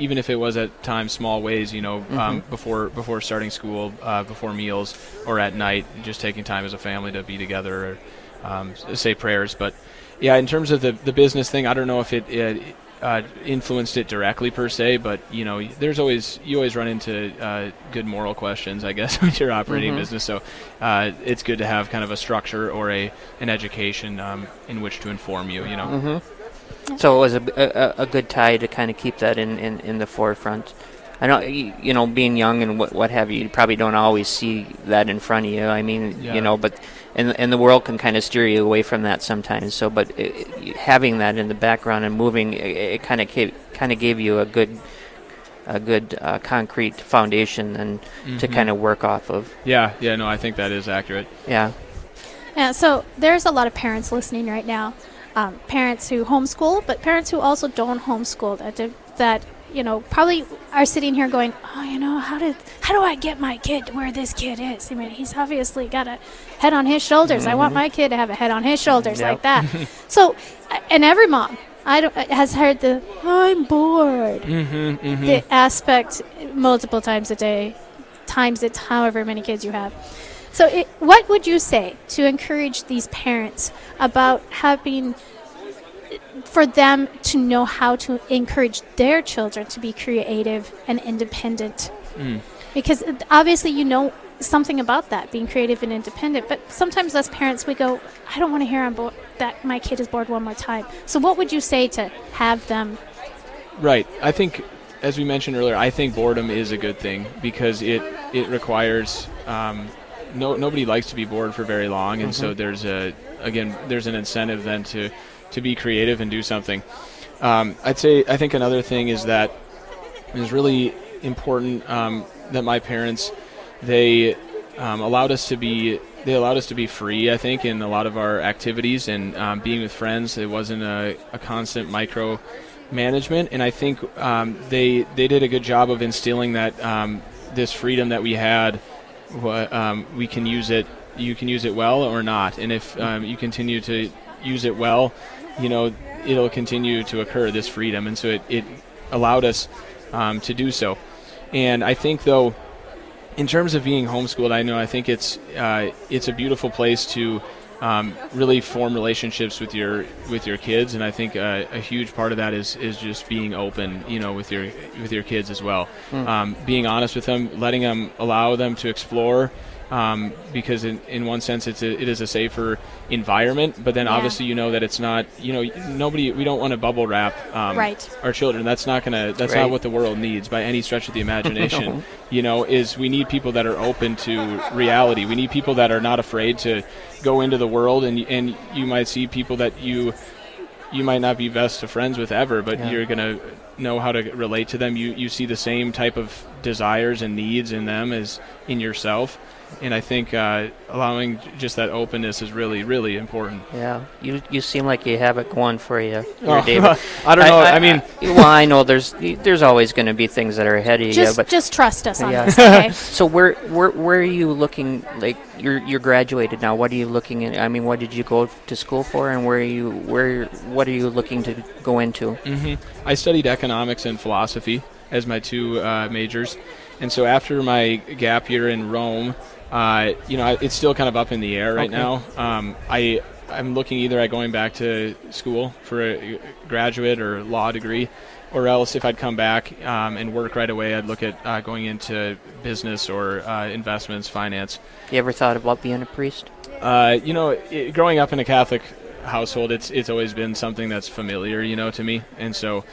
even if it was at times small ways, you know, um, before before starting school, uh, before meals, or at night, just taking time as a family to be together, or um, say prayers. But yeah, in terms of the the business thing, I don't know if it, it uh, influenced it directly per se, but you know, there's always you always run into uh, good moral questions, I guess, *laughs* when you're operating a business. So uh, it's good to have kind of a structure or a an education um, in which to inform you. You know. So it was a, a, a good tie to kind of keep that in, in, in the forefront I know you, you know being young and what what have you, you probably don't always see that in front of you. I mean, Yeah. you know, but and and the world can kind of steer you away from that sometimes. So, but it, it- having that in the background and moving, it, it kind of gave, kind of gave you a good a good uh, concrete foundation and to Mhm. kind of work off of. Yeah, yeah, no, I think that is accurate. Yeah. Yeah, so there's a lot of parents listening right now. Um, parents who homeschool, but parents who also don't homeschool that that you know probably are sitting here going, oh, you know, how did how do I get my kid where this kid is? I mean, he's obviously got a head on his shoulders. I want my kid to have a head on his shoulders Yep. like that. *laughs* so, and every mom I don't, has heard the I'm bored Mm-hmm, mm-hmm. the aspect multiple times a day, times it however many kids you have. So, it, what would you say to encourage these parents about having for them to know how to encourage their children to be creative and independent? Mm. Because obviously, you know something about that being creative and independent, but sometimes as parents, we go, I don't want to hear I'm bo- that my kid is bored one more time. So, what would you say to have them? Right. I think, as we mentioned earlier, I think boredom is a good thing because it it requires. Um, no, nobody likes to be bored for very long, and so there's a again there's an incentive then to to be creative and do something. Um, I'd say I think another thing is that it was really important um, that my parents they um, allowed us to be they allowed us to be free. I think in a lot of our activities and um, being with friends, it wasn't a, a constant micro management, and I think um, they they did a good job of instilling that um, this freedom that we had, um, we can use it. You can use it well or not, and if um, you continue to use it well, you know it'll continue to occur this freedom, and so it, it allowed us um, to do so. And I think though, in terms of being homeschooled, I know I think it's uh, it's a beautiful place to um, really form relationships with your with your kids, and I think uh, a huge part of that is is just being open, you know, with your with your kids as well. Um, being honest with them, letting them allow them to explore. Um, because in, in one sense it's a, it is a safer environment, but then Yeah. obviously you know that it's not you know nobody we don't want to bubble wrap um, Right. our children. That's not gonna that's Right. not what the world needs by any stretch of the imagination. *laughs* You know, is we need people that are open to reality. We need people that are not afraid to go into the world, and and you might see people that you you might not be best of friends with ever, but Yeah. you're gonna know how to relate to them. You you see the same type of desires and needs in them as in yourself and I think uh, allowing just that openness is really, really important. Yeah, you you seem like you have it going for you, oh, David. *laughs* I don't know. I, I, I mean, well, I know there's there's always going to be things that are ahead of just, you, but just trust us on yeah. this. Okay. *laughs* so where where where are you looking? Like you're you're graduated now. What are you looking at? I mean, what did you go to school for, and where are you where what are you looking to go into? Mm-hmm. I studied economics and philosophy as my two uh, majors, and so after my gap year in Rome. Uh, you know, it's still kind of up in the air right okay. now. Um, I I'm looking either at going back to school for a graduate or law degree, or else if I'd come back um, and work right away, I'd look at uh, going into business or uh, investments, finance. You ever thought about being a priest? Uh, you know, it, growing up in a Catholic household, it's it's always been something that's familiar, you know, to me, and so.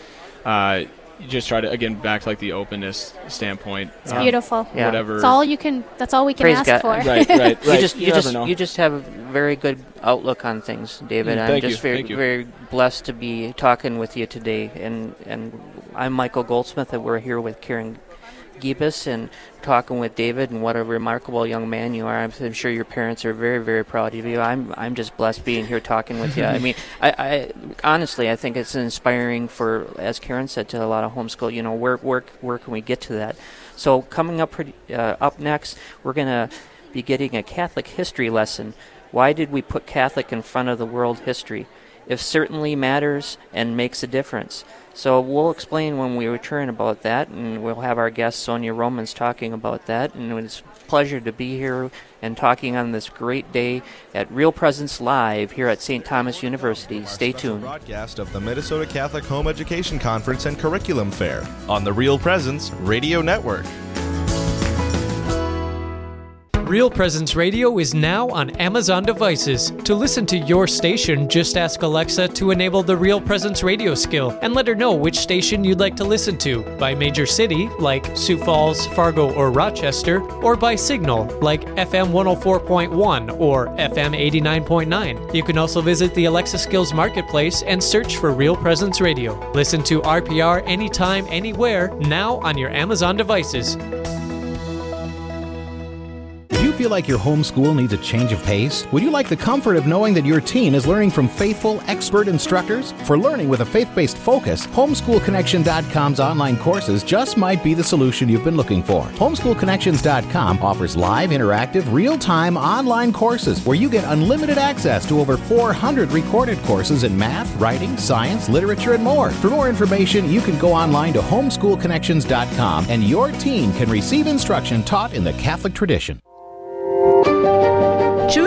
You just try to again back to like the openness standpoint. It's um, beautiful. Yeah. Whatever. It's all you can. That's all we can Praise ask God. for. right, right, *laughs* right. You just you, you just you just have a very good outlook on things, David. Mm, I'm just you. very thank very blessed to be talking with you today. And and I'm Michael Goldsmith, and we're here with Karen Gibas and talking with David and what a remarkable young man you are. I'm, I'm, sure your parents are very, very proud of you. I'm, I'm just blessed being here talking with you. I *laughs* mean, I, I honestly, I think it's inspiring for, as Karen said, to a lot of homeschool. You know, where, where, where can we get to that? So coming up, pretty, uh, up next, we're gonna be getting a Catholic history lesson. Why did we put Catholic in front of the world history? It certainly matters and makes a difference. So we'll explain when we return about that, and we'll have our guest Sonia Romens talking about that. And it's a pleasure to be here and talking on this great day at Real Presence Live here at St. Thomas University. Stay tuned. Broadcast of the Minnesota Catholic Home Education Conference and Curriculum Fair on the Real Presence Radio Network. Real Presence Radio is now on Amazon devices. To listen to your station, just ask Alexa to enable the Real Presence radio skill and let her know which station you'd like to listen to by major city, like Sioux Falls, Fargo, or Rochester, or by signal, like FM 104.1 or FM 89.9. You can also visit the Alexa Skills Marketplace and search for Real Presence Radio. Listen to RPR anytime, anywhere, now on your Amazon devices feel like your homeschool needs a change of pace? Would you like the comfort of knowing that your teen is learning from faithful, expert instructors? For learning with a faith based focus, homeschoolconnections.com's online courses just might be the solution you've been looking for. Homeschoolconnections.com offers live, interactive, real time online courses where you get unlimited access to over 400 recorded courses in math, writing, science, literature, and more. For more information, you can go online to homeschoolconnections.com and your teen can receive instruction taught in the Catholic tradition.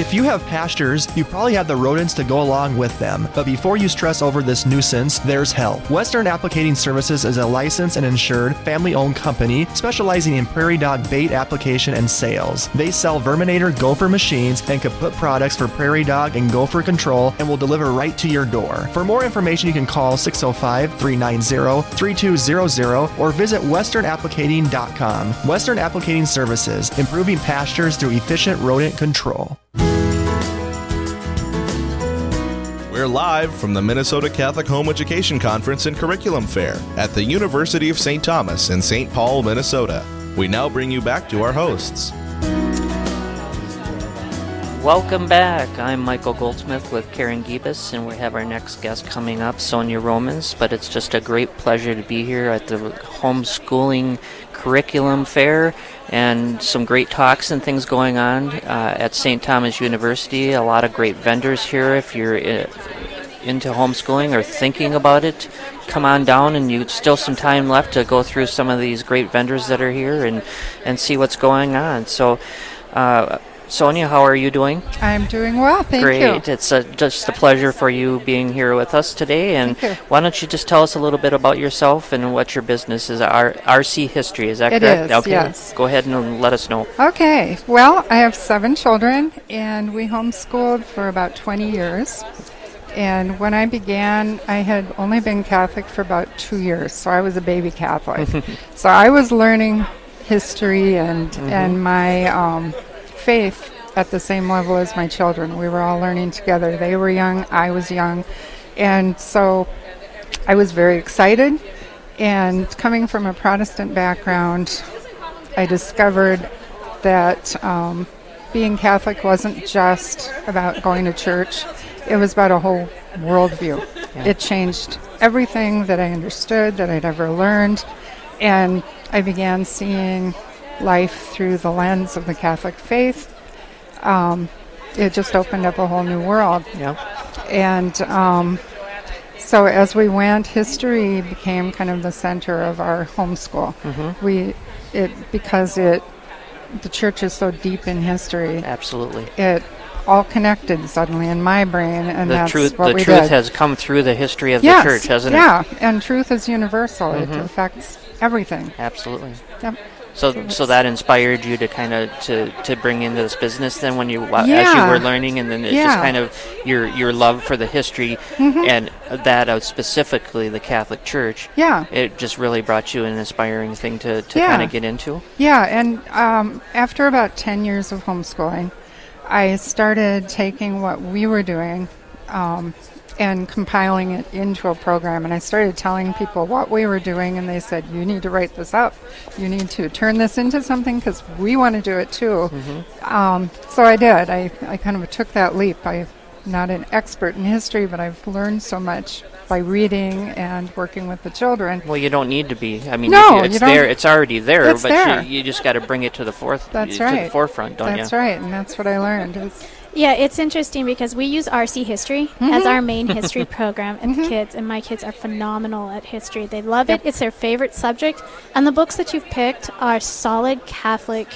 If you have pastures, you probably have the rodents to go along with them. But before you stress over this nuisance, there's help. Western Applicating Services is a licensed and insured family owned company specializing in prairie dog bait application and sales. They sell Verminator gopher machines and kaput products for prairie dog and gopher control and will deliver right to your door. For more information, you can call 605 390 3200 or visit westernapplicating.com. Western Applicating Services, improving pastures through efficient rodent control. We're live from the Minnesota Catholic Home Education Conference and Curriculum Fair at the University of St. Thomas in St. Paul, Minnesota. We now bring you back to our hosts. Welcome back. I'm Michael Goldsmith with Karen Gibas, and we have our next guest coming up, Sonia Romens. But it's just a great pleasure to be here at the homeschooling curriculum fair and some great talks and things going on uh, at St. Thomas University. A lot of great vendors here. If you're uh, into homeschooling or thinking about it, come on down and you still some time left to go through some of these great vendors that are here and, and see what's going on. So, uh, Sonia, how are you doing? I'm doing well, thank Great. you. Great. It's a, just a pleasure for you being here with us today. And why don't you just tell us a little bit about yourself and what your business is? R- RC History, is that It correct? is, okay. yes. Go ahead and let us know. Okay, well, I have seven children, and we homeschooled for about 20 years. And when I began, I had only been Catholic for about two years, so I was a baby Catholic. *laughs* so I was learning history and and my um, faith at the same level as my children. We were all learning together. They were young, I was young, and so I was very excited. And coming from a Protestant background, I discovered that um, being Catholic wasn't just about going to church, it was about a whole worldview. It changed everything that I understood, that I'd ever learned, and I began seeing life through the lens of the Catholic faith. Um, it just opened up a whole new world. Yeah. And um, so as we went, history became kind of the center of our homeschool. Mm-hmm. We, it because it, the church is so deep in history. Absolutely. It all connected suddenly in my brain, and the that's truth, what the we truth did. has come through the history of yes, the church, hasn't it? yeah, and truth is universal. It Mhm. affects everything. Absolutely. Yep. So, so that inspired you to kind of to, to bring into this business then when you wa- as you were learning, and then it's just kind of your your love for the history Mhm. and that of specifically the Catholic Church. Yeah. It just really brought you an inspiring thing to, to Yeah. kind of get into. Yeah, and um, after about 10 years of homeschooling, I started taking what we were doing um, and compiling it into a program. And I started telling people what we were doing, and they said, You need to write this up. You need to turn this into something because we want to do it too. Um, so I did. I, I kind of took that leap. I'm not an expert in history, but I've learned so much by reading and working with the children. Well, you don't need to be. I mean, No, it's there. It's already there, It's but there. You, you just got to bring it to the forth. That's to right. the forefront, don't That's you? That's right, and that's what I learned. Yeah, it's interesting because we use RC history as mm-hmm. our main history *laughs* program, and the kids and my kids are phenomenal at history. They love it; it's their favorite subject, and the books that you've picked are solid Catholic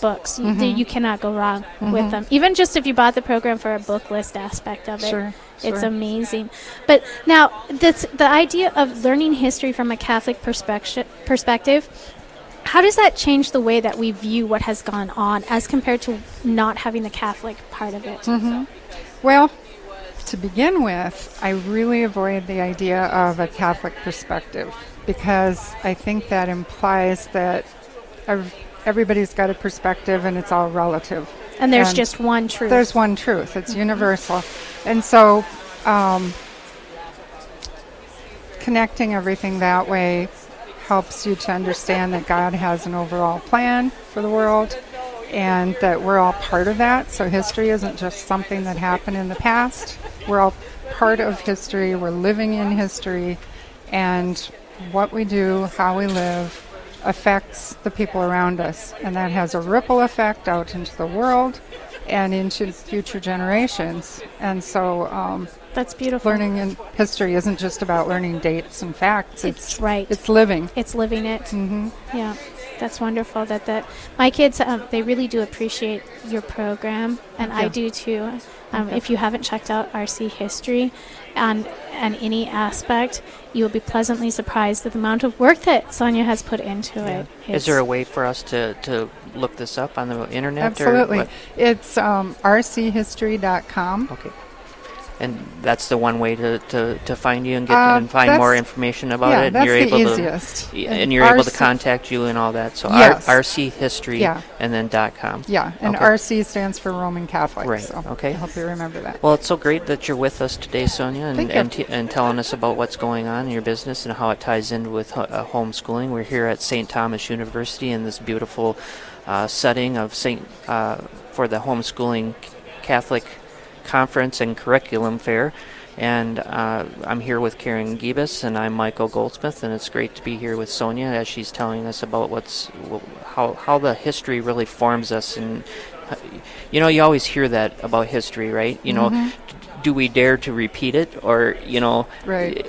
books. You, Mhm. you cannot go wrong with mm-hmm. them. Even just if you bought the program for a book list aspect of it, Sure, it's sure. amazing. But now, this, the idea of learning history from a Catholic perspective, perspective how does that change the way that we view what has gone on as compared to not having the Catholic part of it? hmm Well, to begin with, I really avoid the idea of a Catholic perspective because I think that implies that everybody's got a perspective and it's all relative. And there's just one truth. There's one truth. It's universal. And so um, connecting everything that way helps you to understand that God has an overall plan for the world and that we're all part of that. So history isn't just something that happened in the past. We're all part of history. We're living in history and what we do, how we live affects the people around us and that has a ripple effect out into the world and into future generations. And so um, that's beautiful. Learning in history isn't just about learning dates and facts. It's right. It's living. It's living it. Mm-hmm. Yeah, that's wonderful. That that my kids um, they really do appreciate your program, and Thank I do too. Um, Thank you. if you haven't checked out RC history, and and any aspect, you will be pleasantly surprised at the amount of work that Sonia has put into it. Is there a way for us to, to look this up on the internet? Absolutely. Or what? It's um, rchistory.com. Okay. And that's the one way to, to, to find you and get Uh, and find more information about yeah, it. that's you're the able easiest. To, And and you're able to contact you and all that. So Yes. R, RC history Yeah. and then dot com. Yeah, and Okay. RC stands for Roman Catholic. Right, So okay. I hope you remember that. Well, it's so great that you're with us today, Sonia, and and, t- and telling us about what's going on in your business and how it ties in with ho- uh, homeschooling. We're here at St. Thomas University in this beautiful uh, setting of St. Uh, for the homeschooling Catholic conference and curriculum fair. And uh, I'm here with Karen Gibas, and I'm Michael Goldsmith, and it's great to be here with Sonia as she's telling us about what's how how the history really forms us. And uh, you know, you always hear that about history, right? You know, Mhm. do we dare to repeat it, or you know, Right.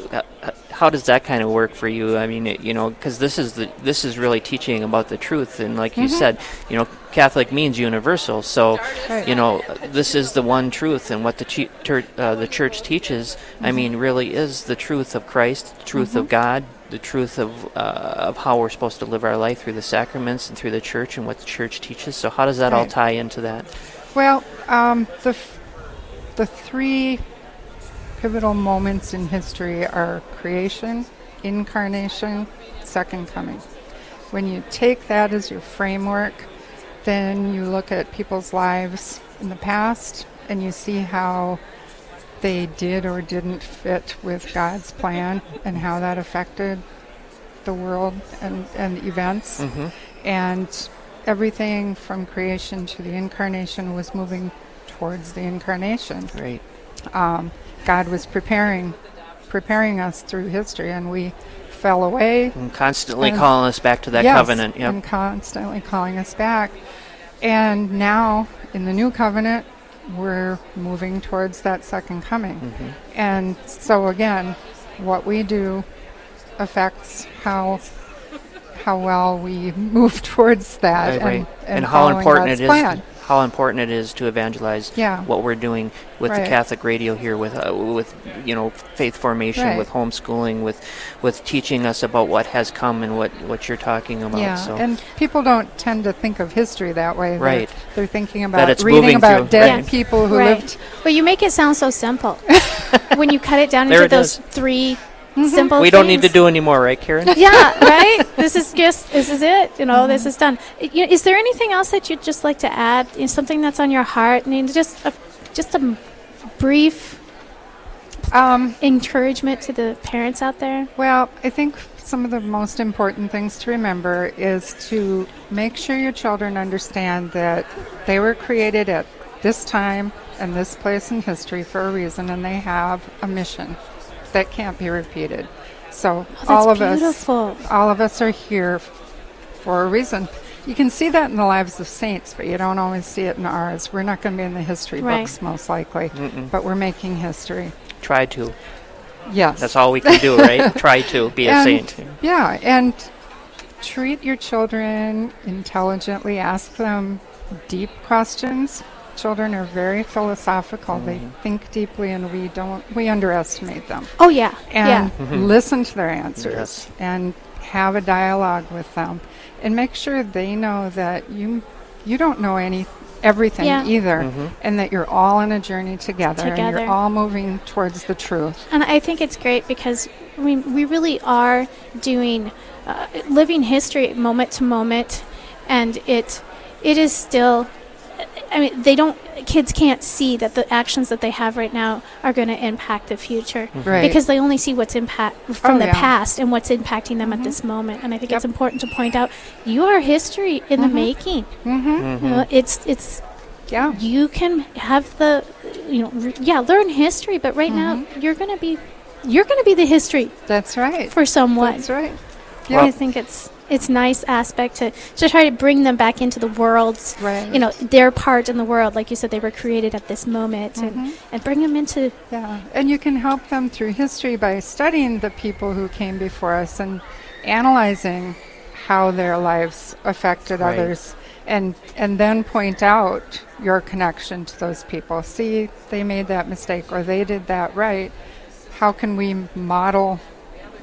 How does that kind of work for you? I mean, it, you know, because this is the this is really teaching about the truth, and like you Mhm. said, you know, Catholic means universal. So, Right. you know, this is the one truth, and what the tur- uh, the church teaches. I Mhm. mean, really is the truth of Christ, the truth of Mhm. God, the truth of uh, of how we're supposed to live our life through the sacraments and through the church, and what the church teaches. So, how does that all tie into that? Well, um, the f- the three pivotal moments in history are creation, incarnation, second coming. When you take that as your framework, then you look at people's lives in the past and you see how they did or didn't fit with God's plan and how that affected the world and, and events. Mhm. And everything from creation to the incarnation was moving towards the incarnation. Right. Um, God was preparing preparing us through history, and we fell away. And constantly And- calling us back to that Yes, covenant. Yep. and constantly calling us back. And now in the new covenant, we're moving towards that second coming. Mhm. And so again, what we do affects how how well we move *laughs* towards that Right, and, right. and, how important God's it is plan. How important it is to evangelize Yeah. what we're doing with the Catholic radio here with uh, with you know faith formation Right. with homeschooling with with teaching us about what has come and what what you're talking about Yeah, so and people don't tend to think of history that way. They're- Right. They're, thinking about it's reading about through, dead right. people who right. lived. Well, you make it sound so simple *laughs* when you cut it down into it those is. three simple. we don't need to do any more right Karen *laughs* yeah, *laughs* right. This is just this is it. You know, this is done. You know, is there anything else that you'd just like to add? You know, something that's on your heart? I mean, just a, just a brief Um, encouragement to the parents out there. Well, I think some of the most important things to remember is to make sure your children understand that they were created at this time and this place in history for a reason, and they have a mission that can't be repeated. So Oh, all of beautiful. us, all of us are here for a reason. You can see that in the lives of saints, but you don't always see it in ours. We're not going to be in the history Right. books most likely, Mm-mm. but we're making history. try to Yes. that's all we can do right *laughs* try to be a saint Yeah, and treat your children intelligently. Ask them deep questions. Children are very philosophical. They Mm-hmm. think deeply, and we don't. We underestimate them. Oh yeah, And yeah. Mhm. listen to their answers Yes. and have a dialogue with them, and make sure they know that you you don't know any everything Yeah. either, Mhm. and that you're all on a journey together, and Together. you're all moving towards the truth. And I think it's great because we, we really are doing uh, living history moment to moment, and it it is still. I mean, they don't. Kids can't see that the actions that they have right now are going to impact the future Right. because they only see what's impact from Oh, the yeah. past and what's impacting them at this moment. And I think it's important to point out you are history in the making. Mm-hmm. You know, it's it's Yeah. you can have the you know re- yeah learn history, but right now Mm-hmm. you're going to be you're going to be the history That's right. for someone. That's right. I think it's it's nice aspect to to try to bring them back into the world's Right. you know their part in the world. Like you said, they were created at this moment, Mhm. and and bring them into Yeah, and you can help them through history by studying the people who came before us and analyzing how their lives affected Right. others and and then point out your connection to those people. See, they made that mistake or they did that right. How can we model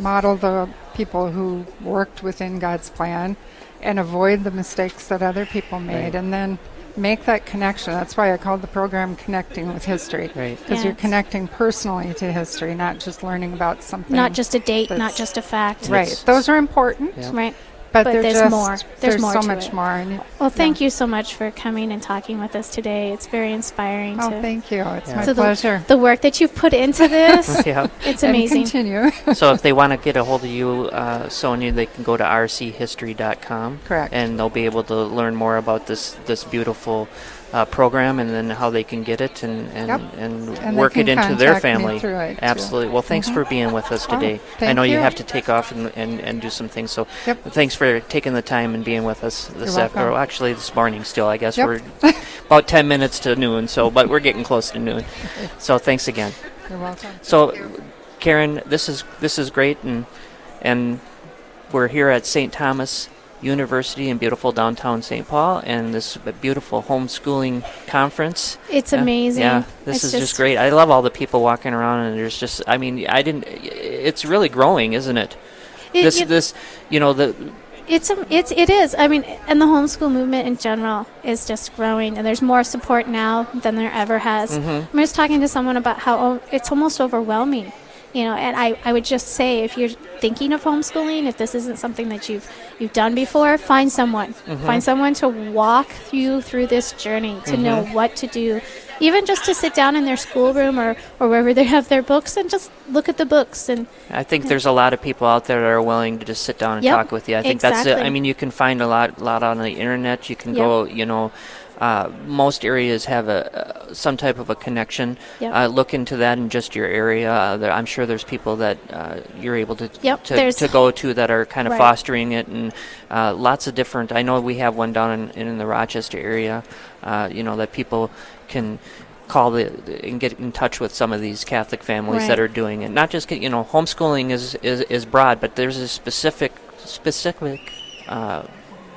model the people who worked within God's plan and avoid the mistakes that other people made Right. and then make that connection. That's why I called the program Connecting with History. Right. Because you're connecting personally to history, not just learning about something. not just a date, not just a fact. Right. Those are important, Yeah. Right. But, But there's just, more. There's more so to much it. more. And Well, thank you so much for coming and talking with us today. It's very inspiring. Oh, to, thank you. It's Yeah. my to the- pleasure. The, work that you've put into *laughs* this, yeah it's And amazing. continue. *laughs* so if they want to get a hold of you, uh, Sonia, they can go to rchistory.com. Correct. And they'll be able to learn more about this this beautiful uh, program and then how they can get it and and, Yep. and, And work it into their family. it, too. Absolutely. Well, thanks for being with us Oh, today. I know you. you. have to take off and, and, and do some things. So Yep. thanks for taking the time and being with us this afternoon. Actually, this morning still. I guess Yep. we're about 10 minutes to noon. So, but we're getting close to noon. *laughs* So thanks again. You're welcome. So Karen, this is this is great, and and we're here at St. Thomas University in beautiful downtown St. Paul, and this beautiful homeschooling conference. It's Yeah, amazing. Yeah, this It's is just, great. I love all the people walking around, and there's just, I mean, I didn't. It's really growing, isn't it? It- this it- this, you know, the It's a, it's it is. I mean, and the homeschool movement in general is just growing, and there's more support now than there ever has. Mhm. I'm just talking to someone about how it's almost overwhelming, you know. And I, I would just say, if you're thinking of homeschooling, if this isn't something that you've you've done before, find someone, Mhm. find someone to walk you through this journey, to know Mhm. what to do, even just to sit down in their schoolroom or or wherever they have their books and just look at the books and I think there's a lot of people out there that are willing to just sit down and Yep, talk with you. I think that's it. I mean, you can find a lot, lot on the internet. You can Yep. go, you know, uh, most areas have a uh, some type of a connection. Yep. Uh, look into that in just your area. Uh, there, I'm sure there's people that uh, you're able to Yep, to, to go to that are kind of Right. fostering it, and uh, lots of different. I know we have one down in, in the Rochester area. Uh, you know that people can call the and get in touch with some of these Catholic families that are doing it. Not just you know homeschooling is is, is broad, but there's a specific specific uh,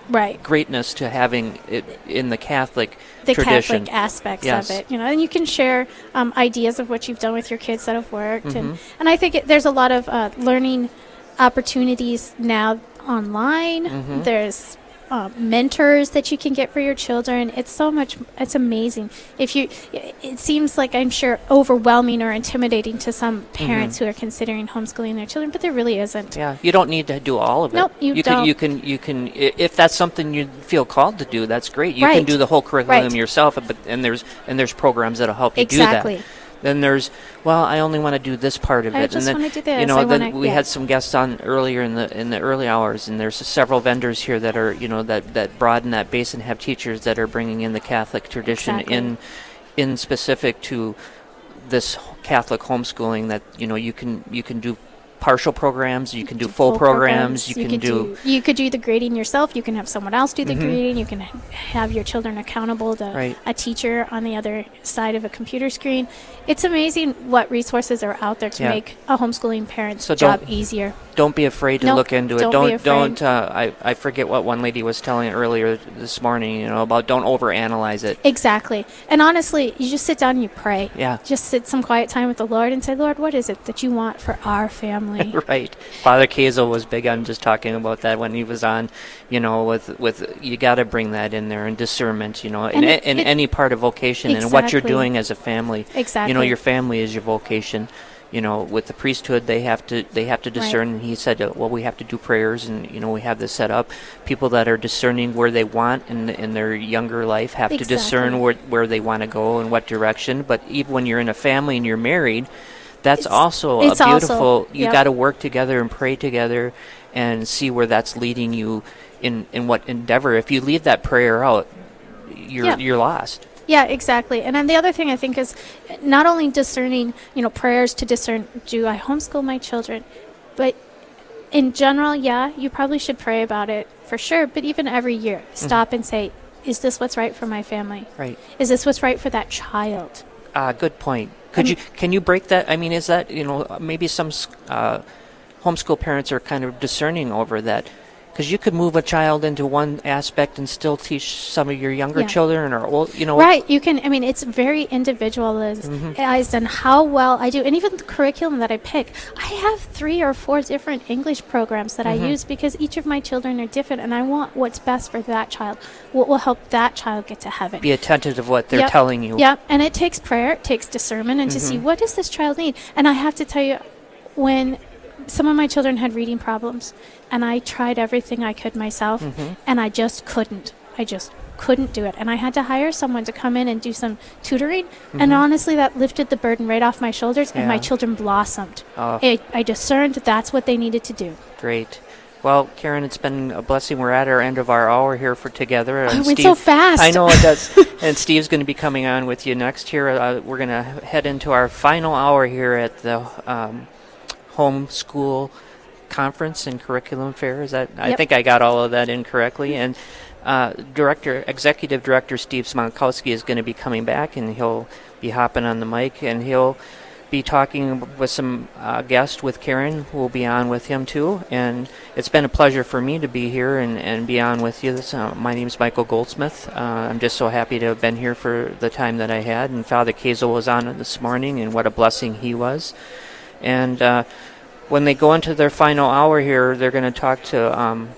right greatness to having it in the Catholic the tradition. Catholic aspects Yes. of it, you know, and you can share um, ideas of what you've done with your kids that have worked, Mhm. and and I think it, there's a lot of uh, learning opportunities now online. Mhm. There's uh, mentors that you can get for your children. It's so much. It's amazing. If you, it seems like I'm sure overwhelming or intimidating to some parents who are considering homeschooling their children, but there really isn't. Mm-hmm. Yeah, you don't need to do all of it. Nope, you can don't. you can you can if that's something you feel called to do, that's great. You can do the whole curriculum Right. yourself, but and there's and there's programs that'll help you Exactly. do that. Then there's well, I only want to do this part of I it, just and then do this, you know, I then wanna- we yeah. had some guests on earlier in the in the early hours, and there's several vendors here that are you know that that broaden that base and have teachers that are bringing in the Catholic tradition Exactly. in in specific to this Catholic homeschooling that you know you can you can do partial programs, you can do full, programs, you, can, could do, You could do the grading yourself. You can have someone else do the Mhm. grading. You can have your children accountable to Right. a teacher on the other side of a computer screen. It's amazing what resources are out there to Yeah. make a homeschooling parent's So job easier. don't be afraid to Nope, look into it. don't Don't don't. Uh, I I forget what one lady was telling earlier this morning. You know about don't overanalyze it. Exactly. And honestly, you just sit down and you pray. Yeah. Just sit some quiet time with the Lord and say, Lord, what is it that you want for our family? *laughs* right. Father Kazel was big on just talking about that when he was on. You know, with with you got to bring that in there and discernment. You know, in And a- it- in it- any part of vocation and what you're doing as a family. Exactly. You know, your family is your vocation. You know, with the priesthood, they have to they have to Right. discern. And he said, uh, well, we have to do prayers, and you know, we have this set up. People that are discerning where they want in in their younger life have to discern where where they want to go and what direction. But even when you're in a family and you're married, that's It's- also it's a also- beautiful. you yep. got to work together and pray together, and see where that's leading you in in what endeavor. If you leave that prayer out, you're Yeah. you're lost. Yeah, exactly. And then the other thing I think is not only discerning, you know, prayers to discern, do I homeschool my children? But in general, yeah, you probably should pray about it for sure. But even every year, Mm-hmm. stop and say, is this what's right for my family? Right. Is this what's right for that child? Ah, good point. Could you can you break that? I mean, is that you know maybe some uh, homeschool parents are kind of discerning over that because you could move a child into one aspect and still teach some of your younger Yeah. children or old, you know. Right. You can, I mean, it's very individualized Mhm. as in how well I do. And even the curriculum that I pick, I have three or four different English programs that Mhm. I use because each of my children are different and I want what's best for that child, what will help that child get to heaven. Be attentive to what they're Yep. telling you. Yep. And it takes prayer, it takes discernment, and to see Mhm. what does this child need. And I have to tell you, when some of my children had reading problems, and I tried everything I could myself, Mhm. and I just couldn't. I just couldn't do it. And I had to hire someone to come in and do some tutoring. And Mhm. honestly, that lifted the burden right off my shoulders, and my children blossomed. Oh. I, I discerned that's what they needed to do. Great. Well, Karen, it's been a blessing. We're at our end of our hour here for together. Oh, it went so fast. I know it does. *laughs* and Steve's going to be coming on with you next here. Uh, we're going to head into our final hour here at the um, home school conference and curriculum fair. Is that? I think I got all of that in correctly. And uh, director, executive director Steve Smonkowski is going to be coming back, and he'll be hopping on the mic, and he'll be talking with some uh, guests with Karen, who will be on with him too. And it's been a pleasure for me to be here and, and be on with you. This, uh, my name is Michael Goldsmith. Uh, I'm just so happy to have been here for the time that I had. And Father Kazel was on this morning, and what a blessing he was. And uh, when they go into their final hour here, they're going to talk to um,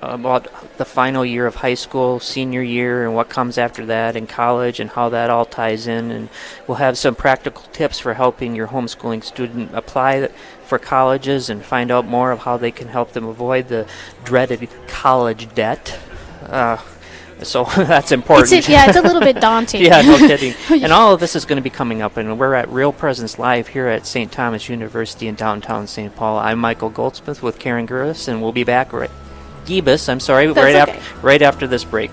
about the final year of high school, senior year, and what comes after that, and college, and how that all ties in. And we'll have some practical tips for helping your homeschooling student apply for colleges and find out more of how they can help them avoid the dreaded college debt. Uh, so *laughs* that's important. It's a, yeah, it's a little bit *laughs* daunting. yeah, no kidding. *laughs* Oh, and all of this is going to be coming up, and we're at Real Presence Live here at St. Thomas University in downtown St. Paul. I'm Michael Goldsmith with Karen Gurris, and we'll be back right Gibus, I'm sorry, That's right okay. after right after this break.